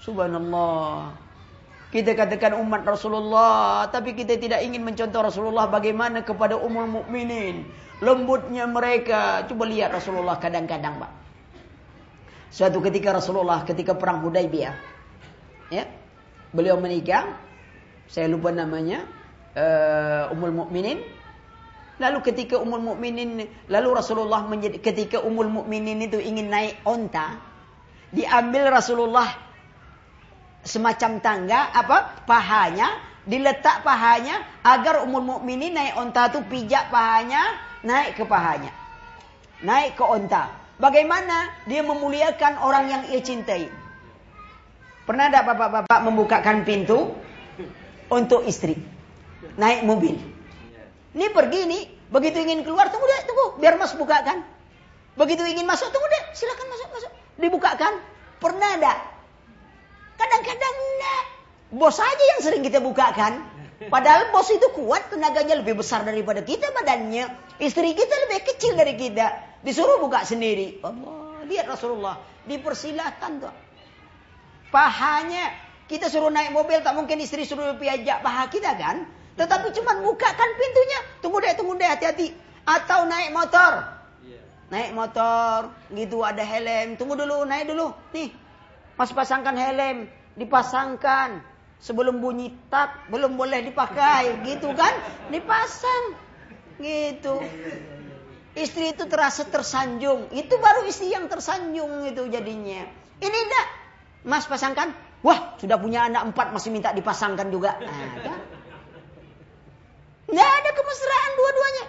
Subhanallah. Kita katakan umat Rasulullah, tapi kita tidak ingin mencontoh Rasulullah bagaimana kepada umul mukminin. Lembutnya mereka. Coba lihat Rasulullah kadang-kadang, Pak. Suatu ketika Rasulullah ketika perang Hudaybiyah, ya, beliau menikah, saya lupa namanya, uh, Ummul Mukminin. Lalu ketika Ummul Mukminin, lalu Rasulullah menjadi ketika Ummul Mukminin itu ingin naik onta, diambil Rasulullah semacam tangga apa pahanya diletak pahanya agar umul mukminin naik onta itu pijak pahanya naik ke pahanya naik ke onta Bagaimana dia memuliakan orang yang ia cintai? Pernah ada bapak-bapak membukakan pintu untuk istri? Naik mobil. Ini pergi nih, begitu ingin keluar, tunggu deh, tunggu, biar mas bukakan. Begitu ingin masuk, tunggu deh, silakan masuk, masuk. Dibukakan. Pernah ada? Kadang-kadang enggak. Bos aja yang sering kita bukakan. Padahal bos itu kuat, tenaganya lebih besar daripada kita badannya. Istri kita lebih kecil dari kita. Disuruh buka sendiri. Allah, lihat Rasulullah. Dipersilahkan tuh. Pahanya. Kita suruh naik mobil, tak mungkin istri suruh piajak paha kita kan. Tetapi cuma bukakan pintunya. Tunggu deh, tunggu deh, hati-hati. Atau naik motor. Iya. Naik motor, gitu ada helm. Tunggu dulu, naik dulu. Nih, mas pasangkan helm. Dipasangkan. Sebelum bunyi tak, belum boleh dipakai. Gitu kan. Dipasang. Gitu. Istri itu terasa tersanjung. Itu baru istri yang tersanjung itu jadinya. Ini enggak. Mas pasangkan. Wah, sudah punya anak empat masih minta dipasangkan juga. Ada. Nggak ada kemesraan dua-duanya.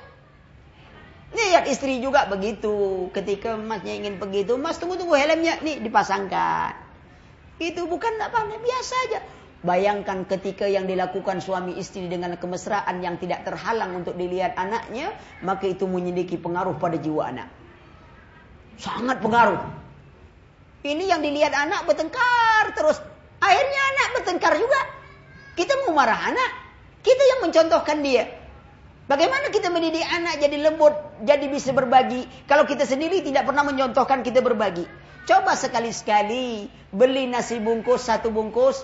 Lihat istri juga begitu. Ketika masnya ingin begitu, mas tunggu-tunggu helmnya. Nih dipasangkan. Itu bukan apa biasa aja. Bayangkan ketika yang dilakukan suami istri dengan kemesraan yang tidak terhalang untuk dilihat anaknya, maka itu memiliki pengaruh pada jiwa anak. Sangat pengaruh. Ini yang dilihat anak bertengkar terus. Akhirnya anak bertengkar juga. Kita mau marah anak. Kita yang mencontohkan dia. Bagaimana kita mendidik anak jadi lembut, jadi bisa berbagi. Kalau kita sendiri tidak pernah mencontohkan kita berbagi. Coba sekali-sekali beli nasi bungkus, satu bungkus,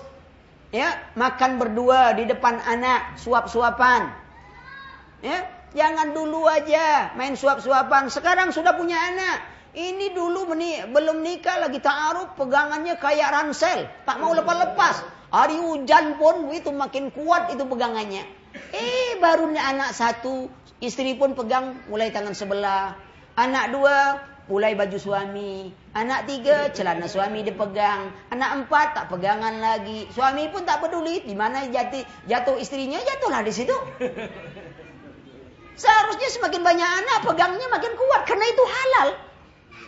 ya makan berdua di depan anak suap-suapan. Ya jangan dulu aja main suap-suapan. Sekarang sudah punya anak. Ini dulu meni belum nikah lagi ta'aruf pegangannya kayak ransel. Tak mau lepas-lepas. Hari hujan pun itu makin kuat itu pegangannya. Eh barunya anak satu istri pun pegang mulai tangan sebelah. Anak dua mulai baju suami. Anak tiga, celana suami dipegang. Anak empat, tak pegangan lagi. Suami pun tak peduli. Di mana jatuh, jatuh istrinya, jatuhlah di situ. Seharusnya semakin banyak anak, pegangnya makin kuat. Karena itu halal.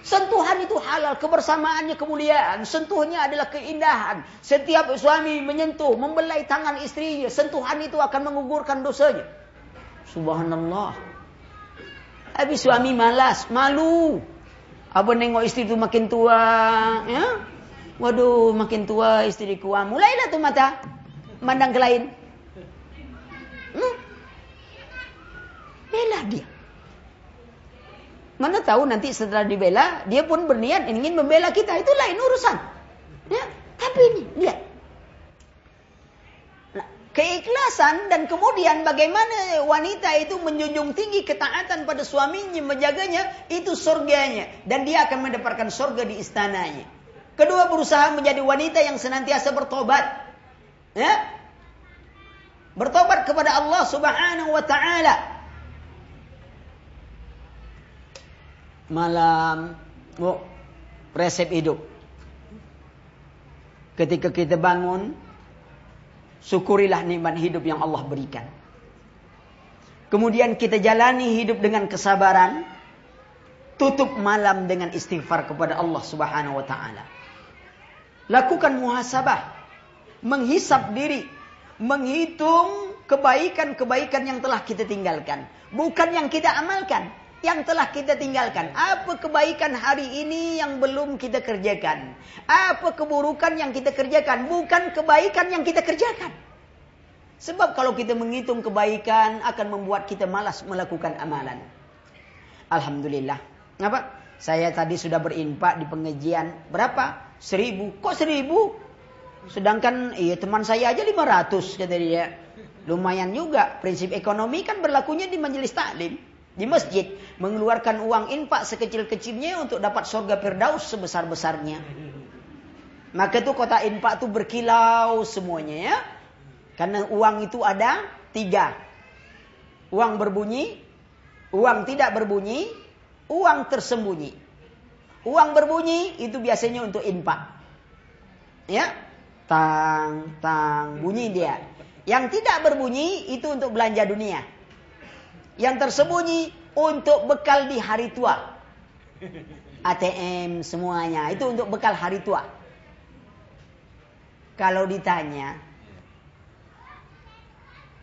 Sentuhan itu halal, kebersamaannya kemuliaan, sentuhnya adalah keindahan. Setiap suami menyentuh, membelai tangan istrinya, sentuhan itu akan mengugurkan dosanya. Subhanallah. Habis suami malas, malu. Apa nengok istri tu makin tua, ya? Waduh, makin tua istriku. Ah, mulailah tu mata mandang ke lain. Hmm? Bela dia. Mana tahu nanti setelah dibela, dia pun berniat ingin membela kita. Itu lain urusan. Ya, tapi ini lihat keikhlasan dan kemudian bagaimana wanita itu menjunjung tinggi ketaatan pada suaminya menjaganya itu surganya dan dia akan mendapatkan surga di istananya. Kedua berusaha menjadi wanita yang senantiasa bertobat. Ya? Bertobat kepada Allah Subhanahu wa taala. Malam oh, resep hidup. Ketika kita bangun, Syukurilah nikmat hidup yang Allah berikan. Kemudian kita jalani hidup dengan kesabaran. Tutup malam dengan istighfar kepada Allah subhanahu wa ta'ala. Lakukan muhasabah. Menghisap diri. Menghitung kebaikan-kebaikan yang telah kita tinggalkan. Bukan yang kita amalkan yang telah kita tinggalkan. Apa kebaikan hari ini yang belum kita kerjakan? Apa keburukan yang kita kerjakan? Bukan kebaikan yang kita kerjakan. Sebab kalau kita menghitung kebaikan akan membuat kita malas melakukan amalan. Alhamdulillah. Apa? Saya tadi sudah berinfak di pengajian. Berapa? Seribu. Kok seribu? Sedangkan iya teman saya aja lima ratus kata dia. Lumayan juga. Prinsip ekonomi kan berlakunya di majelis taklim. Di masjid mengeluarkan uang infak sekecil-kecilnya untuk dapat surga firdaus sebesar-besarnya. Maka itu kota infak itu berkilau semuanya ya. Karena uang itu ada tiga. Uang berbunyi, uang tidak berbunyi, uang tersembunyi. Uang berbunyi itu biasanya untuk infak. Ya, tang, tang, bunyi dia. Yang tidak berbunyi itu untuk belanja dunia yang tersembunyi untuk bekal di hari tua. ATM semuanya itu untuk bekal hari tua. Kalau ditanya,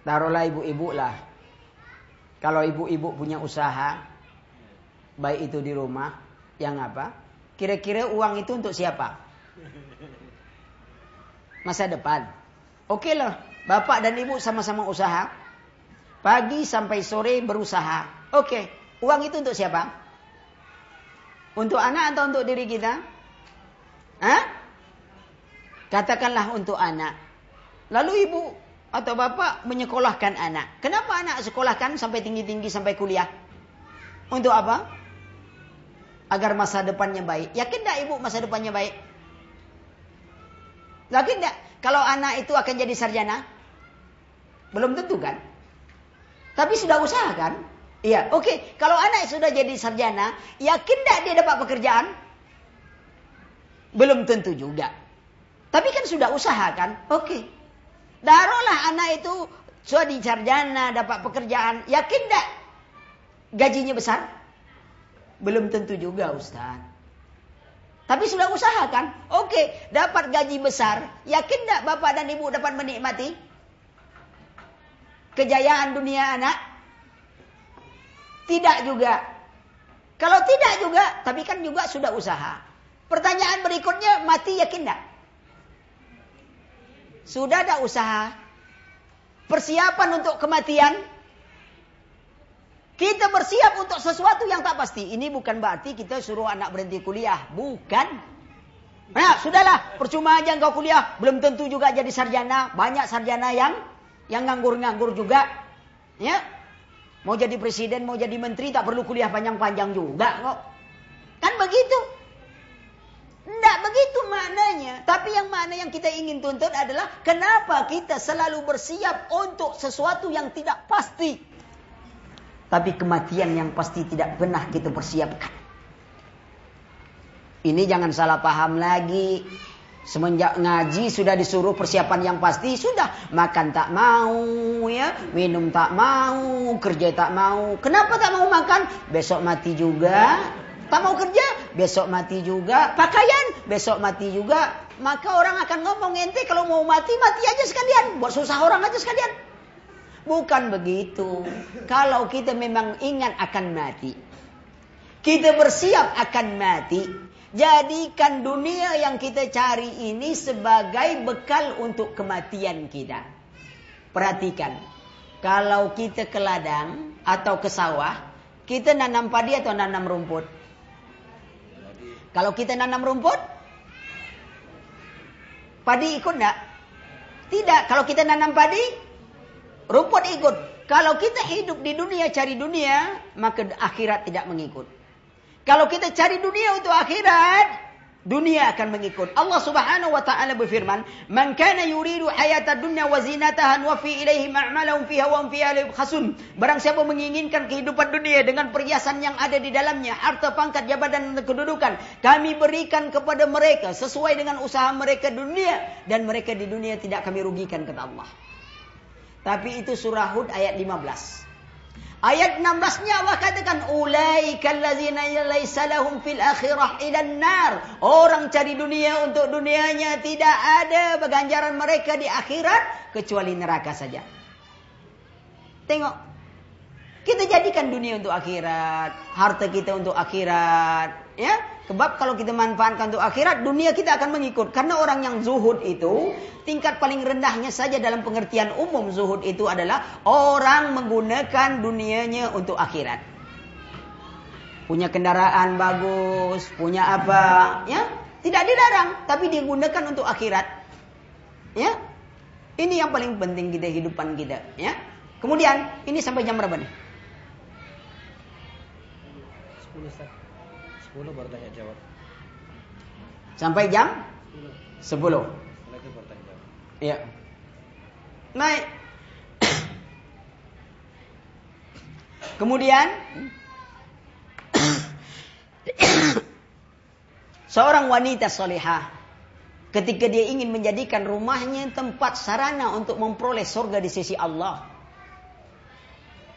taruhlah ibu-ibu lah. Kalau ibu-ibu punya usaha, baik itu di rumah, yang apa? Kira-kira uang itu untuk siapa? Masa depan. Oke lah, bapak dan ibu sama-sama usaha. Pagi sampai sore berusaha. Oke, uang itu untuk siapa? Untuk anak atau untuk diri kita? Hah? Katakanlah untuk anak. Lalu ibu atau bapak menyekolahkan anak. Kenapa anak sekolahkan sampai tinggi-tinggi sampai kuliah? Untuk apa? Agar masa depannya baik. Yakin tidak ibu masa depannya baik? Yakin tidak? Kalau anak itu akan jadi sarjana? Belum tentu kan? Tapi sudah usaha kan? Iya, oke. Okay. Kalau anak sudah jadi sarjana, yakin tidak dia dapat pekerjaan? Belum tentu juga. Tapi kan sudah usaha kan? Oke. Okay. Darolah anak itu sudah di sarjana, dapat pekerjaan. Yakin tidak gajinya besar? Belum tentu juga Ustaz. Tapi sudah usaha kan? Oke, okay. dapat gaji besar. Yakin tidak bapak dan ibu dapat menikmati? Kejayaan dunia anak? Tidak juga. Kalau tidak juga, tapi kan juga sudah usaha. Pertanyaan berikutnya, mati yakin tidak? Sudah ada usaha. Persiapan untuk kematian. Kita bersiap untuk sesuatu yang tak pasti. Ini bukan berarti kita suruh anak berhenti kuliah. Bukan. Nah, sudahlah. Percuma aja engkau kuliah. Belum tentu juga jadi sarjana. Banyak sarjana yang yang nganggur-nganggur juga. Ya. Mau jadi presiden, mau jadi menteri tak perlu kuliah panjang-panjang juga kok. Kan begitu. Tidak begitu maknanya. Tapi yang mana yang kita ingin tuntut adalah kenapa kita selalu bersiap untuk sesuatu yang tidak pasti. Tapi kematian yang pasti tidak pernah kita persiapkan. Ini jangan salah paham lagi. Semenjak ngaji sudah disuruh persiapan yang pasti sudah makan tak mau ya, minum tak mau, kerja tak mau. Kenapa tak mau makan? Besok mati juga. Tak mau kerja, besok mati juga. Pakaian, besok mati juga. Maka orang akan ngomong ente kalau mau mati mati aja sekalian, buat susah orang aja sekalian. Bukan begitu. Kalau kita memang ingat akan mati, kita bersiap akan mati, Jadikan dunia yang kita cari ini sebagai bekal untuk kematian kita. Perhatikan, kalau kita ke ladang atau ke sawah, kita nanam padi atau nanam rumput? Kalau kita nanam rumput, padi ikut enggak? Tidak. Kalau kita nanam padi, rumput ikut. Kalau kita hidup di dunia cari dunia, maka akhirat tidak mengikut. Kalau kita cari dunia untuk akhirat, dunia akan mengikut. Allah Subhanahu wa taala berfirman, "Man kana yuridu hayata dunya wa zinataha wa fi ilaihi ma'malahum fiha wa fiha khasun." Barang siapa menginginkan kehidupan dunia dengan perhiasan yang ada di dalamnya, harta, pangkat, jabatan dan kedudukan, kami berikan kepada mereka sesuai dengan usaha mereka dunia dan mereka di dunia tidak kami rugikan kata Allah. Tapi itu surah Hud ayat 15. Ayat 16-nya Allah katakan ulaikal ladzina laisa lahum fil akhirah ilan nar. Orang cari dunia untuk dunianya tidak ada ganjaran mereka di akhirat kecuali neraka saja. Tengok. Kita jadikan dunia untuk akhirat, harta kita untuk akhirat, ya. Sebab kalau kita manfaatkan untuk akhirat, dunia kita akan mengikut. Karena orang yang zuhud itu, tingkat paling rendahnya saja dalam pengertian umum zuhud itu adalah orang menggunakan dunianya untuk akhirat. Punya kendaraan bagus, punya apa, ya tidak dilarang, tapi digunakan untuk akhirat. Ya, ini yang paling penting kita hidupan kita. Ya, kemudian ini sampai jam berapa nih? 10 Ustaz. 10 baru tanya jawab. Sampai jam 10. 10. Setelah itu baru tanya jawab. Ya. Baik. Kemudian seorang wanita solehah ketika dia ingin menjadikan rumahnya tempat sarana untuk memperoleh surga di sisi Allah.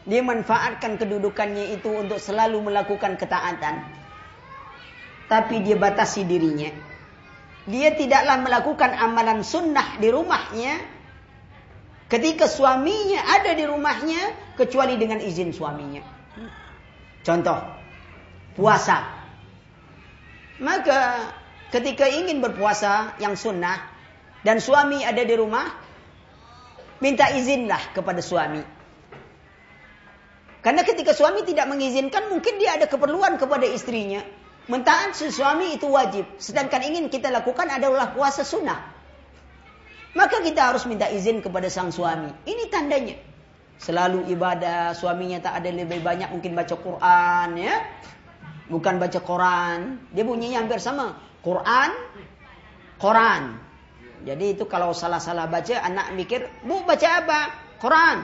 Dia manfaatkan kedudukannya itu untuk selalu melakukan ketaatan. Tapi dia batasi dirinya. Dia tidaklah melakukan amalan sunnah di rumahnya ketika suaminya ada di rumahnya kecuali dengan izin suaminya. Contoh, puasa. Maka ketika ingin berpuasa yang sunnah dan suami ada di rumah, minta izinlah kepada suami. Karena ketika suami tidak mengizinkan, mungkin dia ada keperluan kepada istrinya. Mentaati suami itu wajib. Sedangkan ingin kita lakukan adalah puasa sunnah. Maka kita harus minta izin kepada sang suami. Ini tandanya. Selalu ibadah, suaminya tak ada lebih banyak mungkin baca Quran ya. Bukan baca Quran. Dia bunyinya hampir sama. Quran, Quran. Jadi itu kalau salah-salah baca anak mikir, "Bu baca apa?" Quran.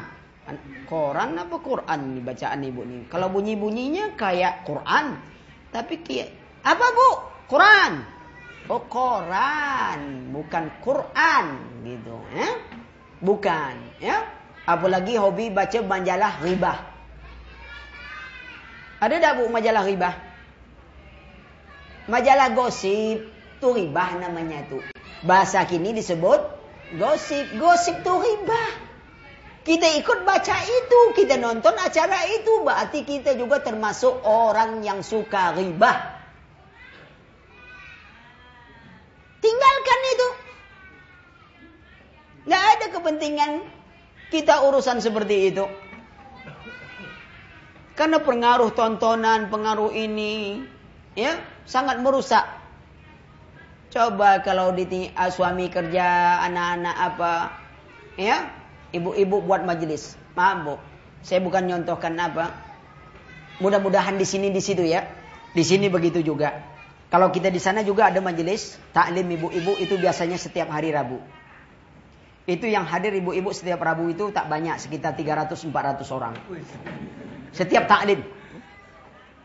Quran apa Quran nih bacaan ibu nih? Kalau bunyi-bunyinya kayak Quran, tapi apa bu? Quran. Oh Quran, bukan Quran gitu, ya? Bukan, ya? Apalagi hobi baca majalah ribah. Ada tak bu majalah ribah? Majalah gosip, tuh ribah namanya tuh. Bahasa kini disebut gosip. Gosip tuh ribah. Kita ikut baca itu, kita nonton acara itu, berarti kita juga termasuk orang yang suka ribah. Tinggalkan itu. Gak ada kepentingan kita urusan seperti itu. Karena pengaruh tontonan, pengaruh ini, ya sangat merusak. Coba kalau di suami kerja, anak-anak apa, ya Ibu-ibu buat majelis. Maaf bu, saya bukan nyontohkan apa. Mudah-mudahan di sini di situ ya. Di sini begitu juga. Kalau kita di sana juga ada majelis taklim ibu-ibu itu biasanya setiap hari Rabu. Itu yang hadir ibu-ibu setiap Rabu itu tak banyak, sekitar 300-400 orang. Setiap taklim.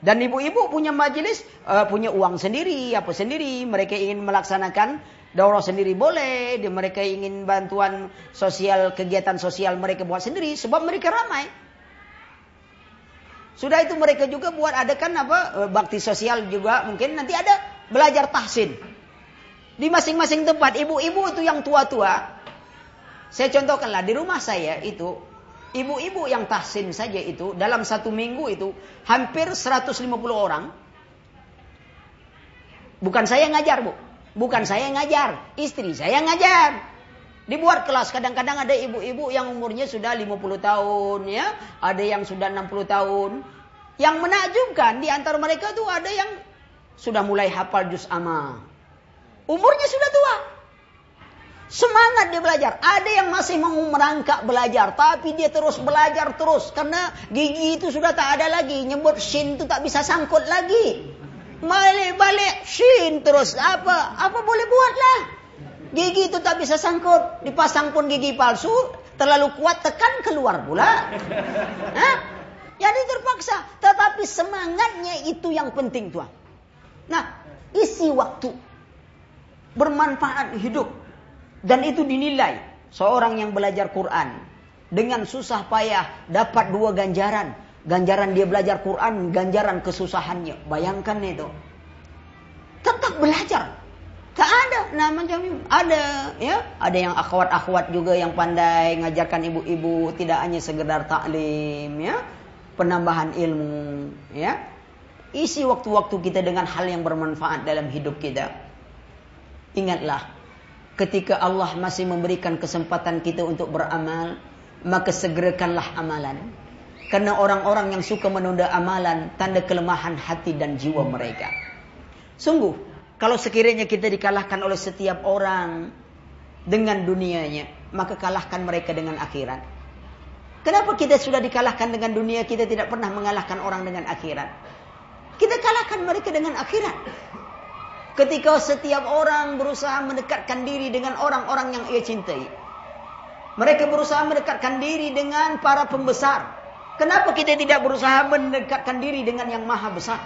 Dan ibu-ibu punya majelis, uh, punya uang sendiri, apa sendiri. Mereka ingin melaksanakan daurah sendiri boleh. Mereka ingin bantuan sosial, kegiatan sosial mereka buat sendiri. Sebab mereka ramai. Sudah itu mereka juga buat ada kan apa eh, bakti sosial juga mungkin nanti ada belajar tahsin di masing-masing tempat ibu-ibu itu yang tua-tua. Saya contohkanlah di rumah saya itu ibu-ibu yang tahsin saja itu dalam satu minggu itu hampir 150 orang. Bukan saya ngajar bu, bukan saya ngajar, istri saya ngajar. Dibuat kelas, kadang-kadang ada ibu-ibu yang umurnya sudah 50 tahun ya, ada yang sudah 60 tahun. Yang menakjubkan di antara mereka tuh ada yang sudah mulai hafal juz amma. Umurnya sudah tua. Semangat dia belajar. Ada yang masih mau merangkak belajar, tapi dia terus belajar terus karena gigi itu sudah tak ada lagi. Nyebut shin itu tak bisa sangkut lagi. Balik-balik shin terus apa? Apa boleh buatlah. Gigi itu tak bisa sangkut. Dipasang pun gigi palsu, terlalu kuat tekan keluar pula. Hah? Jadi terpaksa. Tetapi semangatnya itu yang penting tuan. Nah, isi waktu. Bermanfaat hidup. Dan itu dinilai. Seorang yang belajar Quran. Dengan susah payah dapat dua ganjaran. Ganjaran dia belajar Quran, ganjaran kesusahannya. Bayangkan itu. Tetap belajar. Tak ada nama macam Ada ya, ada yang akhwat-akhwat juga yang pandai ngajarkan ibu-ibu tidak hanya sekedar taklim ya, penambahan ilmu ya. Isi waktu-waktu kita dengan hal yang bermanfaat dalam hidup kita. Ingatlah, ketika Allah masih memberikan kesempatan kita untuk beramal, maka segerakanlah amalan. Karena orang-orang yang suka menunda amalan, tanda kelemahan hati dan jiwa mereka. Sungguh, kalau sekiranya kita dikalahkan oleh setiap orang dengan dunianya, maka kalahkan mereka dengan akhirat. Kenapa kita sudah dikalahkan dengan dunia, kita tidak pernah mengalahkan orang dengan akhirat? Kita kalahkan mereka dengan akhirat. Ketika setiap orang berusaha mendekatkan diri dengan orang-orang yang ia cintai. Mereka berusaha mendekatkan diri dengan para pembesar. Kenapa kita tidak berusaha mendekatkan diri dengan yang maha besar?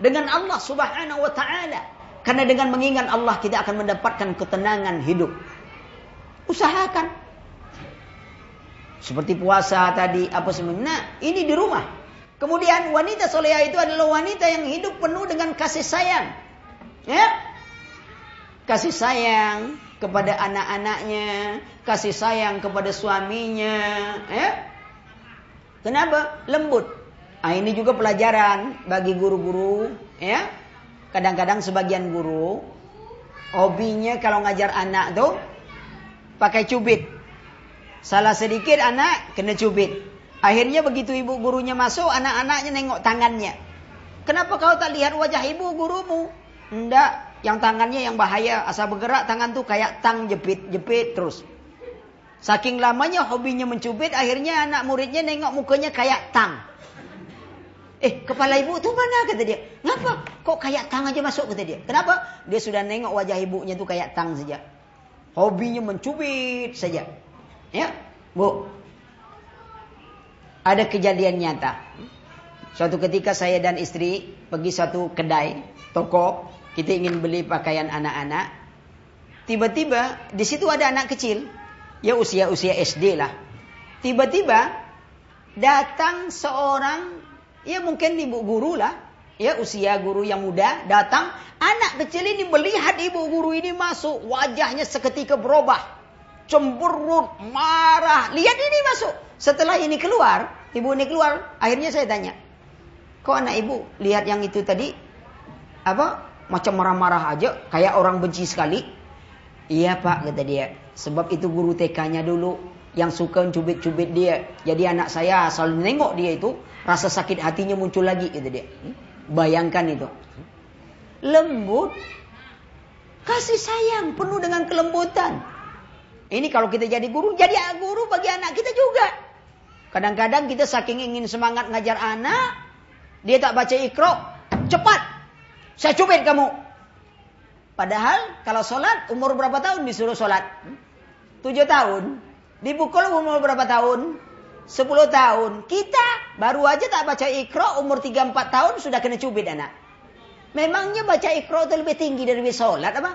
Dengan Allah subhanahu wa ta'ala. Karena dengan mengingat Allah kita akan mendapatkan ketenangan hidup. Usahakan. Seperti puasa tadi, apa semuanya. Nah, ini di rumah. Kemudian wanita soleha itu adalah wanita yang hidup penuh dengan kasih sayang. Ya. Kasih sayang kepada anak-anaknya, kasih sayang kepada suaminya, ya. Kenapa? Lembut. Ah ini juga pelajaran bagi guru-guru, ya. Kadang-kadang sebagian guru hobinya kalau ngajar anak tuh pakai cubit. Salah sedikit anak kena cubit. Akhirnya begitu ibu gurunya masuk, anak-anaknya nengok tangannya. Kenapa kau tak lihat wajah ibu gurumu? Enggak, yang tangannya yang bahaya. Asal bergerak tangan tuh kayak tang jepit-jepit terus. Saking lamanya hobinya mencubit, akhirnya anak muridnya nengok mukanya kayak tang. Eh, kepala ibu tuh mana kata dia? Ngapa? Kok kayak tang aja masuk kata dia? Kenapa? Dia sudah nengok wajah ibunya tuh kayak tang saja. Hobinya mencubit saja. Ya, Bu. Ada kejadian nyata. Suatu ketika saya dan istri pergi satu kedai, toko, kita ingin beli pakaian anak-anak. Tiba-tiba di situ ada anak kecil. Ya usia-usia SD lah. Tiba-tiba datang seorang ya mungkin ibu guru lah. Ya usia guru yang muda datang. Anak kecil ini melihat ibu guru ini masuk. Wajahnya seketika berubah. Cemberut, marah. Lihat ini masuk. Setelah ini keluar, ibu ini keluar. Akhirnya saya tanya. Kok anak ibu lihat yang itu tadi? Apa? Macam marah-marah aja, kayak orang benci sekali. Iya pak, kata dia. Sebab itu guru TK-nya dulu yang suka cubit-cubit dia. Jadi anak saya selalu nengok dia itu, rasa sakit hatinya muncul lagi, kata dia. Hmm? Bayangkan itu. Lembut, kasih sayang, penuh dengan kelembutan. Ini kalau kita jadi guru, jadi guru bagi anak kita juga. Kadang-kadang kita saking ingin semangat ngajar anak, dia tak baca ikro, cepat saya cubit kamu. Padahal kalau sholat umur berapa tahun disuruh sholat? Tujuh tahun. Dipukul umur berapa tahun? Sepuluh tahun. Kita baru aja tak baca ikro umur tiga empat tahun sudah kena cubit anak. Memangnya baca ikro itu lebih tinggi dari sholat apa?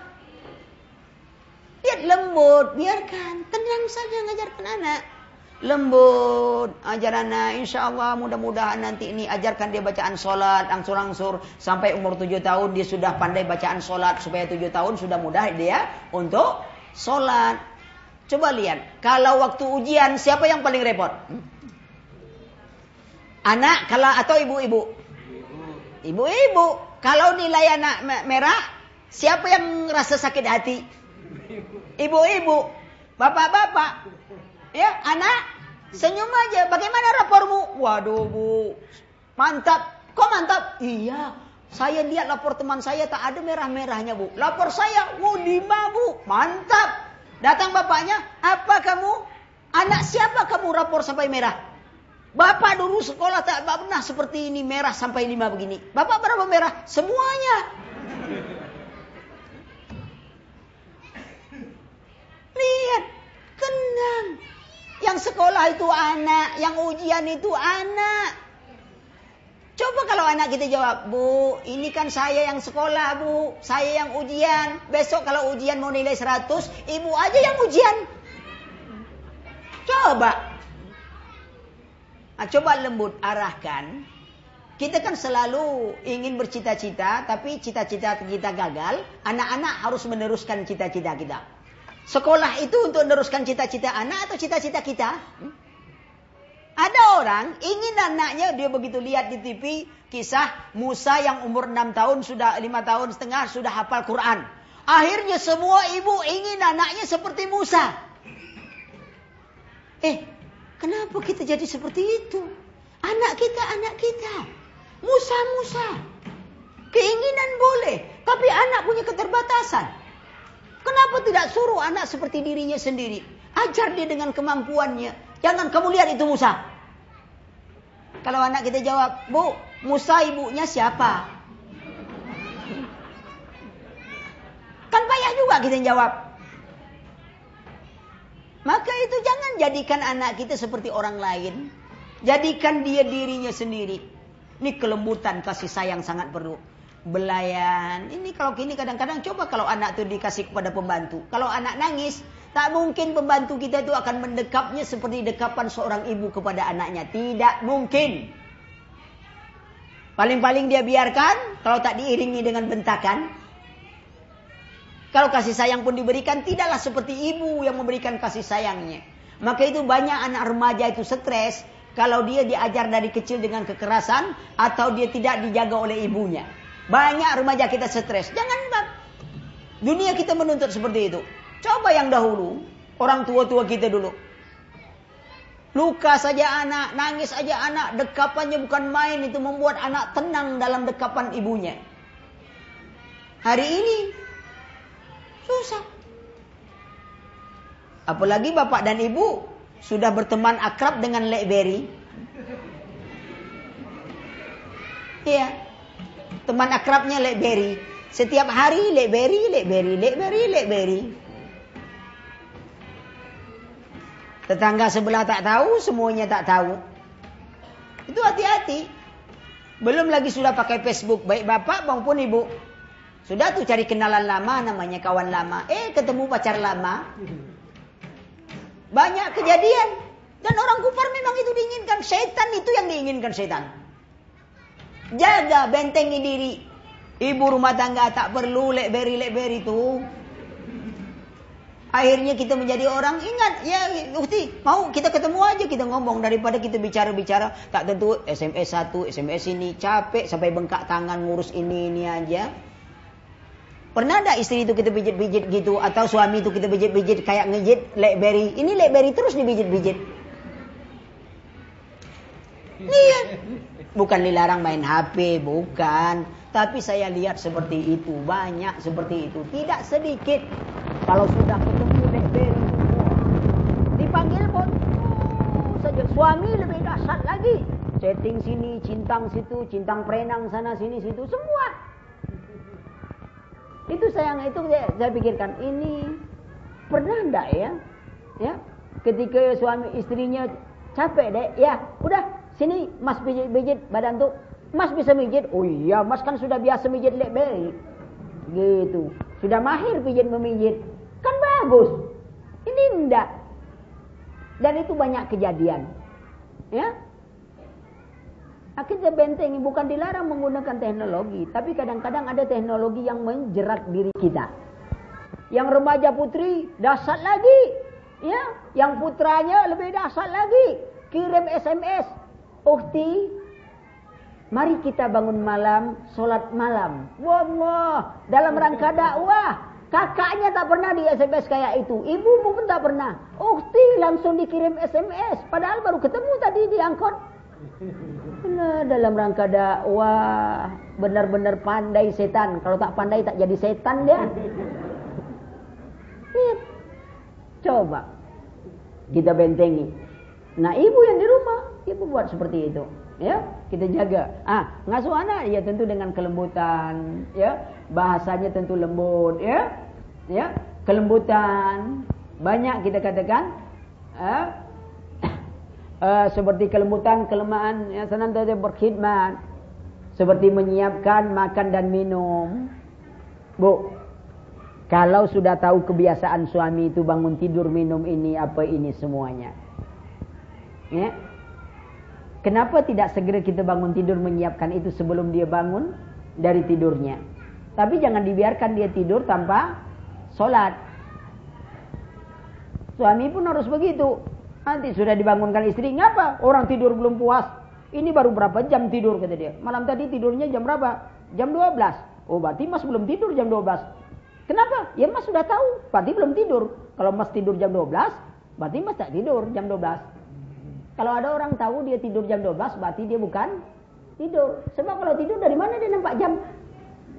Lihat lembut, biarkan. Tenang saja ngajarkan anak lembut ajar anak insya Allah mudah-mudahan nanti ini ajarkan dia bacaan solat angsur-angsur sampai umur tujuh tahun dia sudah pandai bacaan solat supaya tujuh tahun sudah mudah dia untuk solat coba lihat kalau waktu ujian siapa yang paling repot? Anak kalau atau ibu-ibu? Ibu-ibu. Kalau nilai anak merah siapa yang rasa sakit hati? Ibu-ibu. Bapak-bapak Ya, anak, senyum aja. Bagaimana rapormu? Waduh, Bu. Mantap. Kok mantap? Iya. Saya lihat lapor teman saya tak ada merah-merahnya, Bu. Lapor saya, wow, lima, Bu. Mantap. Datang bapaknya, apa kamu? Anak siapa kamu rapor sampai merah? Bapak dulu sekolah tak pernah seperti ini merah sampai lima begini. Bapak berapa merah? Semuanya. Lihat, tenang. Yang sekolah itu anak, yang ujian itu anak. Coba kalau anak kita jawab, Bu, ini kan saya yang sekolah, Bu. Saya yang ujian. Besok kalau ujian mau nilai 100, ibu aja yang ujian. Coba. Nah, coba lembut arahkan. Kita kan selalu ingin bercita-cita, tapi cita-cita kita gagal. Anak-anak harus meneruskan cita-cita kita. Sekolah itu untuk meneruskan cita-cita anak atau cita-cita kita? Hmm? Ada orang ingin anaknya dia begitu lihat di TV kisah Musa yang umur 6 tahun sudah 5 tahun setengah sudah hafal Quran. Akhirnya semua ibu ingin anaknya seperti Musa. Eh, kenapa kita jadi seperti itu? Anak kita, anak kita. Musa, Musa. Keinginan boleh, tapi anak punya keterbatasan. Kenapa tidak suruh anak seperti dirinya sendiri? Ajar dia dengan kemampuannya. Jangan kamu lihat itu Musa. Kalau anak kita jawab, Bu, Musa ibunya siapa? Kan payah juga kita jawab. Maka itu jangan jadikan anak kita seperti orang lain. Jadikan dia dirinya sendiri. Ini kelembutan kasih sayang sangat perlu. Belayan. Ini kalau gini kadang-kadang coba kalau anak itu dikasih kepada pembantu. Kalau anak nangis, tak mungkin pembantu kita itu akan mendekapnya seperti dekapan seorang ibu kepada anaknya. Tidak mungkin. Paling-paling dia biarkan kalau tak diiringi dengan bentakan. Kalau kasih sayang pun diberikan tidaklah seperti ibu yang memberikan kasih sayangnya. Maka itu banyak anak remaja itu stres kalau dia diajar dari kecil dengan kekerasan atau dia tidak dijaga oleh ibunya. Banyak remaja kita stres. Jangan bang. Dunia kita menuntut seperti itu. Coba yang dahulu. Orang tua-tua kita dulu. Luka saja anak, nangis saja anak, dekapannya bukan main itu membuat anak tenang dalam dekapan ibunya. Hari ini susah. Apalagi bapak dan ibu sudah berteman akrab dengan Lekberry? Iya. Teman akrabnya Lekberry. Setiap hari Lekberry, Lekberry, Lekberry, Lekberry. Tetangga sebelah tak tahu, semuanya tak tahu. Itu hati-hati. Belum lagi sudah pakai Facebook, baik bapak maupun ibu. Sudah tuh cari kenalan lama, namanya kawan lama. Eh, ketemu pacar lama. Banyak kejadian. Dan orang kufar memang itu diinginkan. Setan itu yang diinginkan setan. Jaga bentengi diri. Ibu rumah tangga tak perlu lekberi-lekberi itu. Akhirnya kita menjadi orang ingat ya Ukti mau kita ketemu aja kita ngomong daripada kita bicara-bicara tak tentu SMS satu SMS ini capek sampai bengkak tangan ngurus ini ini aja Pernah ada istri itu kita pijit-pijit gitu atau suami itu kita pijit-pijit kayak ngejit lekberry. Ini lekberry terus dipijit-pijit. Iya. Bukan dilarang main HP, bukan. Tapi saya lihat seperti itu, banyak seperti itu, tidak sedikit. Kalau sudah ketemu lekberry dipanggil pun oh, saja suami lebih dahsyat lagi. Chatting sini, cintang situ, cintang perenang sana sini situ, semua itu sayang itu saya, saya pikirkan ini pernah enggak ya? Ya, ketika suami istrinya capek deh, ya udah sini Mas pijit-pijit badan tuh. Mas bisa mijit? Oh iya, Mas kan sudah biasa mijit baik. Gitu. Sudah mahir pijit memijit. Kan bagus. Ini enggak. Dan itu banyak kejadian. Ya, Akhirnya bentengi bukan dilarang menggunakan teknologi, tapi kadang-kadang ada teknologi yang menjerat diri kita. Yang remaja putri dasar lagi, ya. Yang putranya lebih dasar lagi, kirim SMS. Ukti, mari kita bangun malam, sholat malam. Wallah, dalam rangka dakwah. Kakaknya tak pernah di SMS kayak itu. Ibu pun tak pernah. Ukti langsung dikirim SMS. Padahal baru ketemu tadi di angkot. Nah, dalam rangka dakwah benar-benar pandai setan. Kalau tak pandai tak jadi setan dia. Coba kita bentengi. Nah, ibu yang di rumah, ibu buat seperti itu. Ya, kita jaga. Ah, ngasuh anak ya tentu dengan kelembutan, ya. Bahasanya tentu lembut, ya. Ya, kelembutan. Banyak kita katakan, eh, uh, seperti kelembutan, kelemahan, yang senantiasa berkhidmat, seperti menyiapkan makan dan minum. Bu, kalau sudah tahu kebiasaan suami itu bangun tidur minum ini apa ini semuanya. Ya. Kenapa tidak segera kita bangun tidur menyiapkan itu sebelum dia bangun dari tidurnya? Tapi jangan dibiarkan dia tidur tanpa sholat. Suami pun harus begitu. Nanti sudah dibangunkan istri, ngapa? Orang tidur belum puas. Ini baru berapa jam tidur kata dia. Malam tadi tidurnya jam berapa? Jam 12. Oh berarti mas belum tidur jam 12. Kenapa? Ya mas sudah tahu. Berarti belum tidur. Kalau mas tidur jam 12, berarti mas tak tidur jam 12. Kalau ada orang tahu dia tidur jam 12, berarti dia bukan tidur. Sebab kalau tidur dari mana dia nampak jam?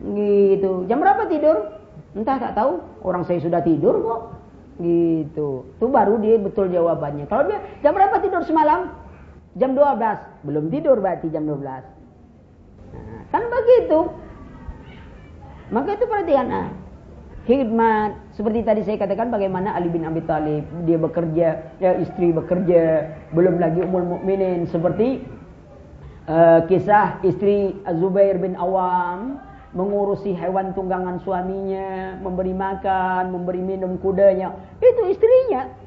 Gitu. Jam berapa tidur? Entah tak tahu. Orang saya sudah tidur kok. Gitu. Itu baru dia betul jawabannya. Kalau dia jam berapa tidur semalam? Jam 12. Belum tidur berarti jam 12. Nah, kan begitu. Maka itu perhatian. Nah, khidmat. Seperti tadi saya katakan bagaimana Ali bin Abi Thalib dia bekerja ya istri bekerja belum lagi umul mukminin. Seperti uh, kisah istri Zubair bin Awam mengurusi hewan tunggangan suaminya memberi makan memberi minum kudanya. Itu istrinya.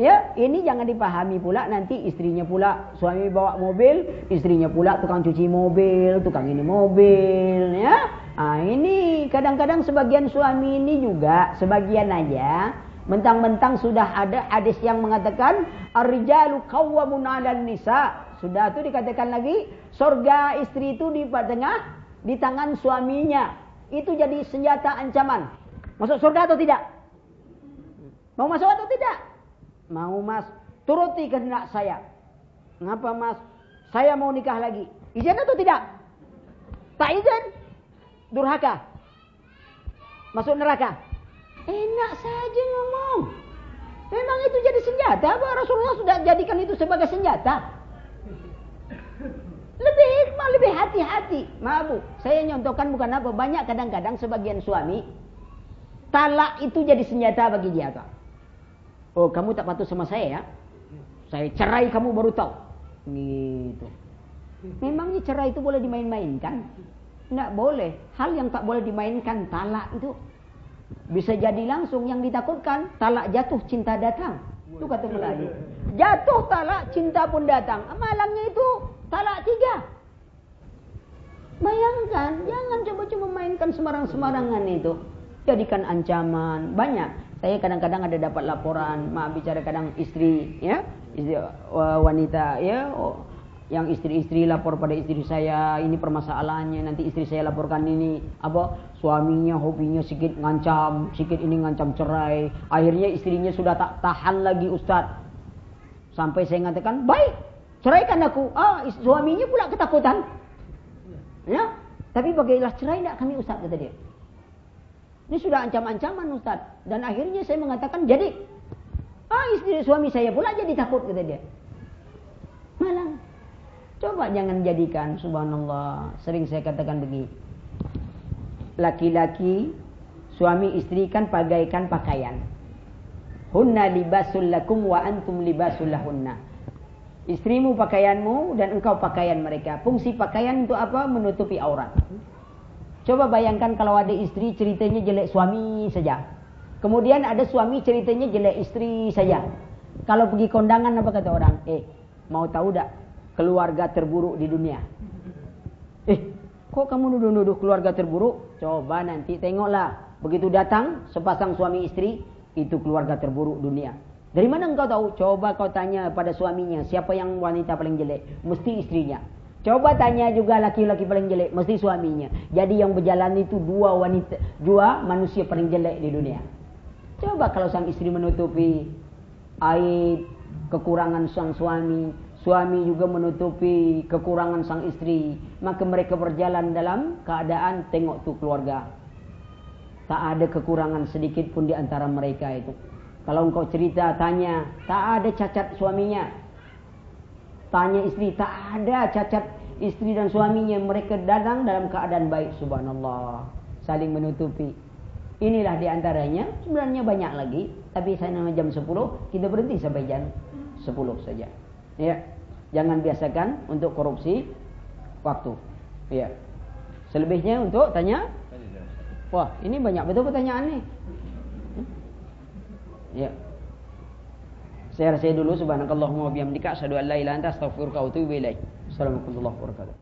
Ya, ini jangan dipahami pula nanti istrinya pula suami bawa mobil, istrinya pula tukang cuci mobil, tukang ini mobil, ya. Ah ini kadang-kadang sebagian suami ini juga sebagian aja mentang-mentang sudah ada hadis yang mengatakan ar-rijalu qawwamun 'alan nisa. Sudah itu dikatakan lagi surga istri itu di tengah di tangan suaminya. Itu jadi senjata ancaman. Masuk surga atau tidak? Mau masuk atau tidak? Mau mas, turuti kehendak saya. Ngapa mas? Saya mau nikah lagi. Izin atau tidak? Tak izin? Durhaka. Masuk neraka. Enak saja ngomong. Memang itu jadi senjata. Apa Rasulullah sudah jadikan itu sebagai senjata? Lebih hikmah, lebih hati-hati. Maaf bu, saya nyontohkan bukan apa. Banyak kadang-kadang sebagian suami. Talak itu jadi senjata bagi dia. Pak. Oh kamu tak patuh sama saya ya? Saya cerai kamu baru tahu. Gitu. Memangnya cerai itu boleh dimain-mainkan? Tidak boleh. Hal yang tak boleh dimainkan talak itu bisa jadi langsung yang ditakutkan talak jatuh cinta datang. Itu kata Melayu. Jatuh talak cinta pun datang. Malangnya itu talak tiga. Bayangkan, jangan coba-coba mainkan sembarang-sembarangan itu. Jadikan ancaman. Banyak. Saya kadang-kadang ada dapat laporan, maaf bicara kadang istri, ya, istri, wanita, ya, oh, yang istri-istri lapor pada istri saya, ini permasalahannya, nanti istri saya laporkan ini, apa, suaminya hobinya sedikit ngancam, sedikit ini ngancam cerai, akhirnya istrinya sudah tak tahan lagi Ustadz, sampai saya mengatakan, baik, ceraikan aku, ah, suaminya pula ketakutan, ya, tapi bagaimana cerai tidak kami Ustadz kata dia. Ini sudah ancam-ancaman Ustaz. Dan akhirnya saya mengatakan jadi. Ah istri suami saya pula jadi takut kata dia. Coba jangan jadikan subhanallah. Sering saya katakan begini. Laki-laki suami istri kan bagaikan pakaian. Hunna libasul lakum wa antum libasul lahunna. Istrimu pakaianmu dan engkau pakaian mereka. Fungsi pakaian untuk apa? Menutupi aurat. Coba bayangkan kalau ada istri ceritanya jelek suami saja. Kemudian ada suami ceritanya jelek istri saja. Kalau pergi kondangan apa kata orang? Eh, mau tahu tak keluarga terburuk di dunia? Eh, kok kamu nuduh-nuduh keluarga terburuk? Coba nanti tengoklah. Begitu datang sepasang suami istri, itu keluarga terburuk dunia. Dari mana engkau tahu? Coba kau tanya pada suaminya, siapa yang wanita paling jelek? Mesti istrinya. Coba tanya juga laki-laki paling jelek, mesti suaminya. Jadi yang berjalan itu dua wanita, dua manusia paling jelek di dunia. Coba kalau sang istri menutupi aib, kekurangan sang suami, suami juga menutupi kekurangan sang istri, maka mereka berjalan dalam keadaan tengok tuh keluarga. Tak ada kekurangan sedikit pun di antara mereka itu. Kalau engkau cerita, tanya, tak ada cacat suaminya, Tanya istri, tak ada cacat istri dan suaminya. Mereka datang dalam keadaan baik. Subhanallah. Saling menutupi. Inilah di antaranya. Sebenarnya banyak lagi. Tapi saya nama jam 10. Kita berhenti sampai jam 10 saja. Ya. Jangan biasakan untuk korupsi waktu. Ya. Selebihnya untuk tanya. Wah, ini banyak betul pertanyaan nih. Ya. Saya rasa dulu subhanakallahumma wa bihamdika asyhadu an la ilaha illa anta astaghfiruka wa atubu ilaik. Assalamualaikum warahmatullahi wabarakatuh.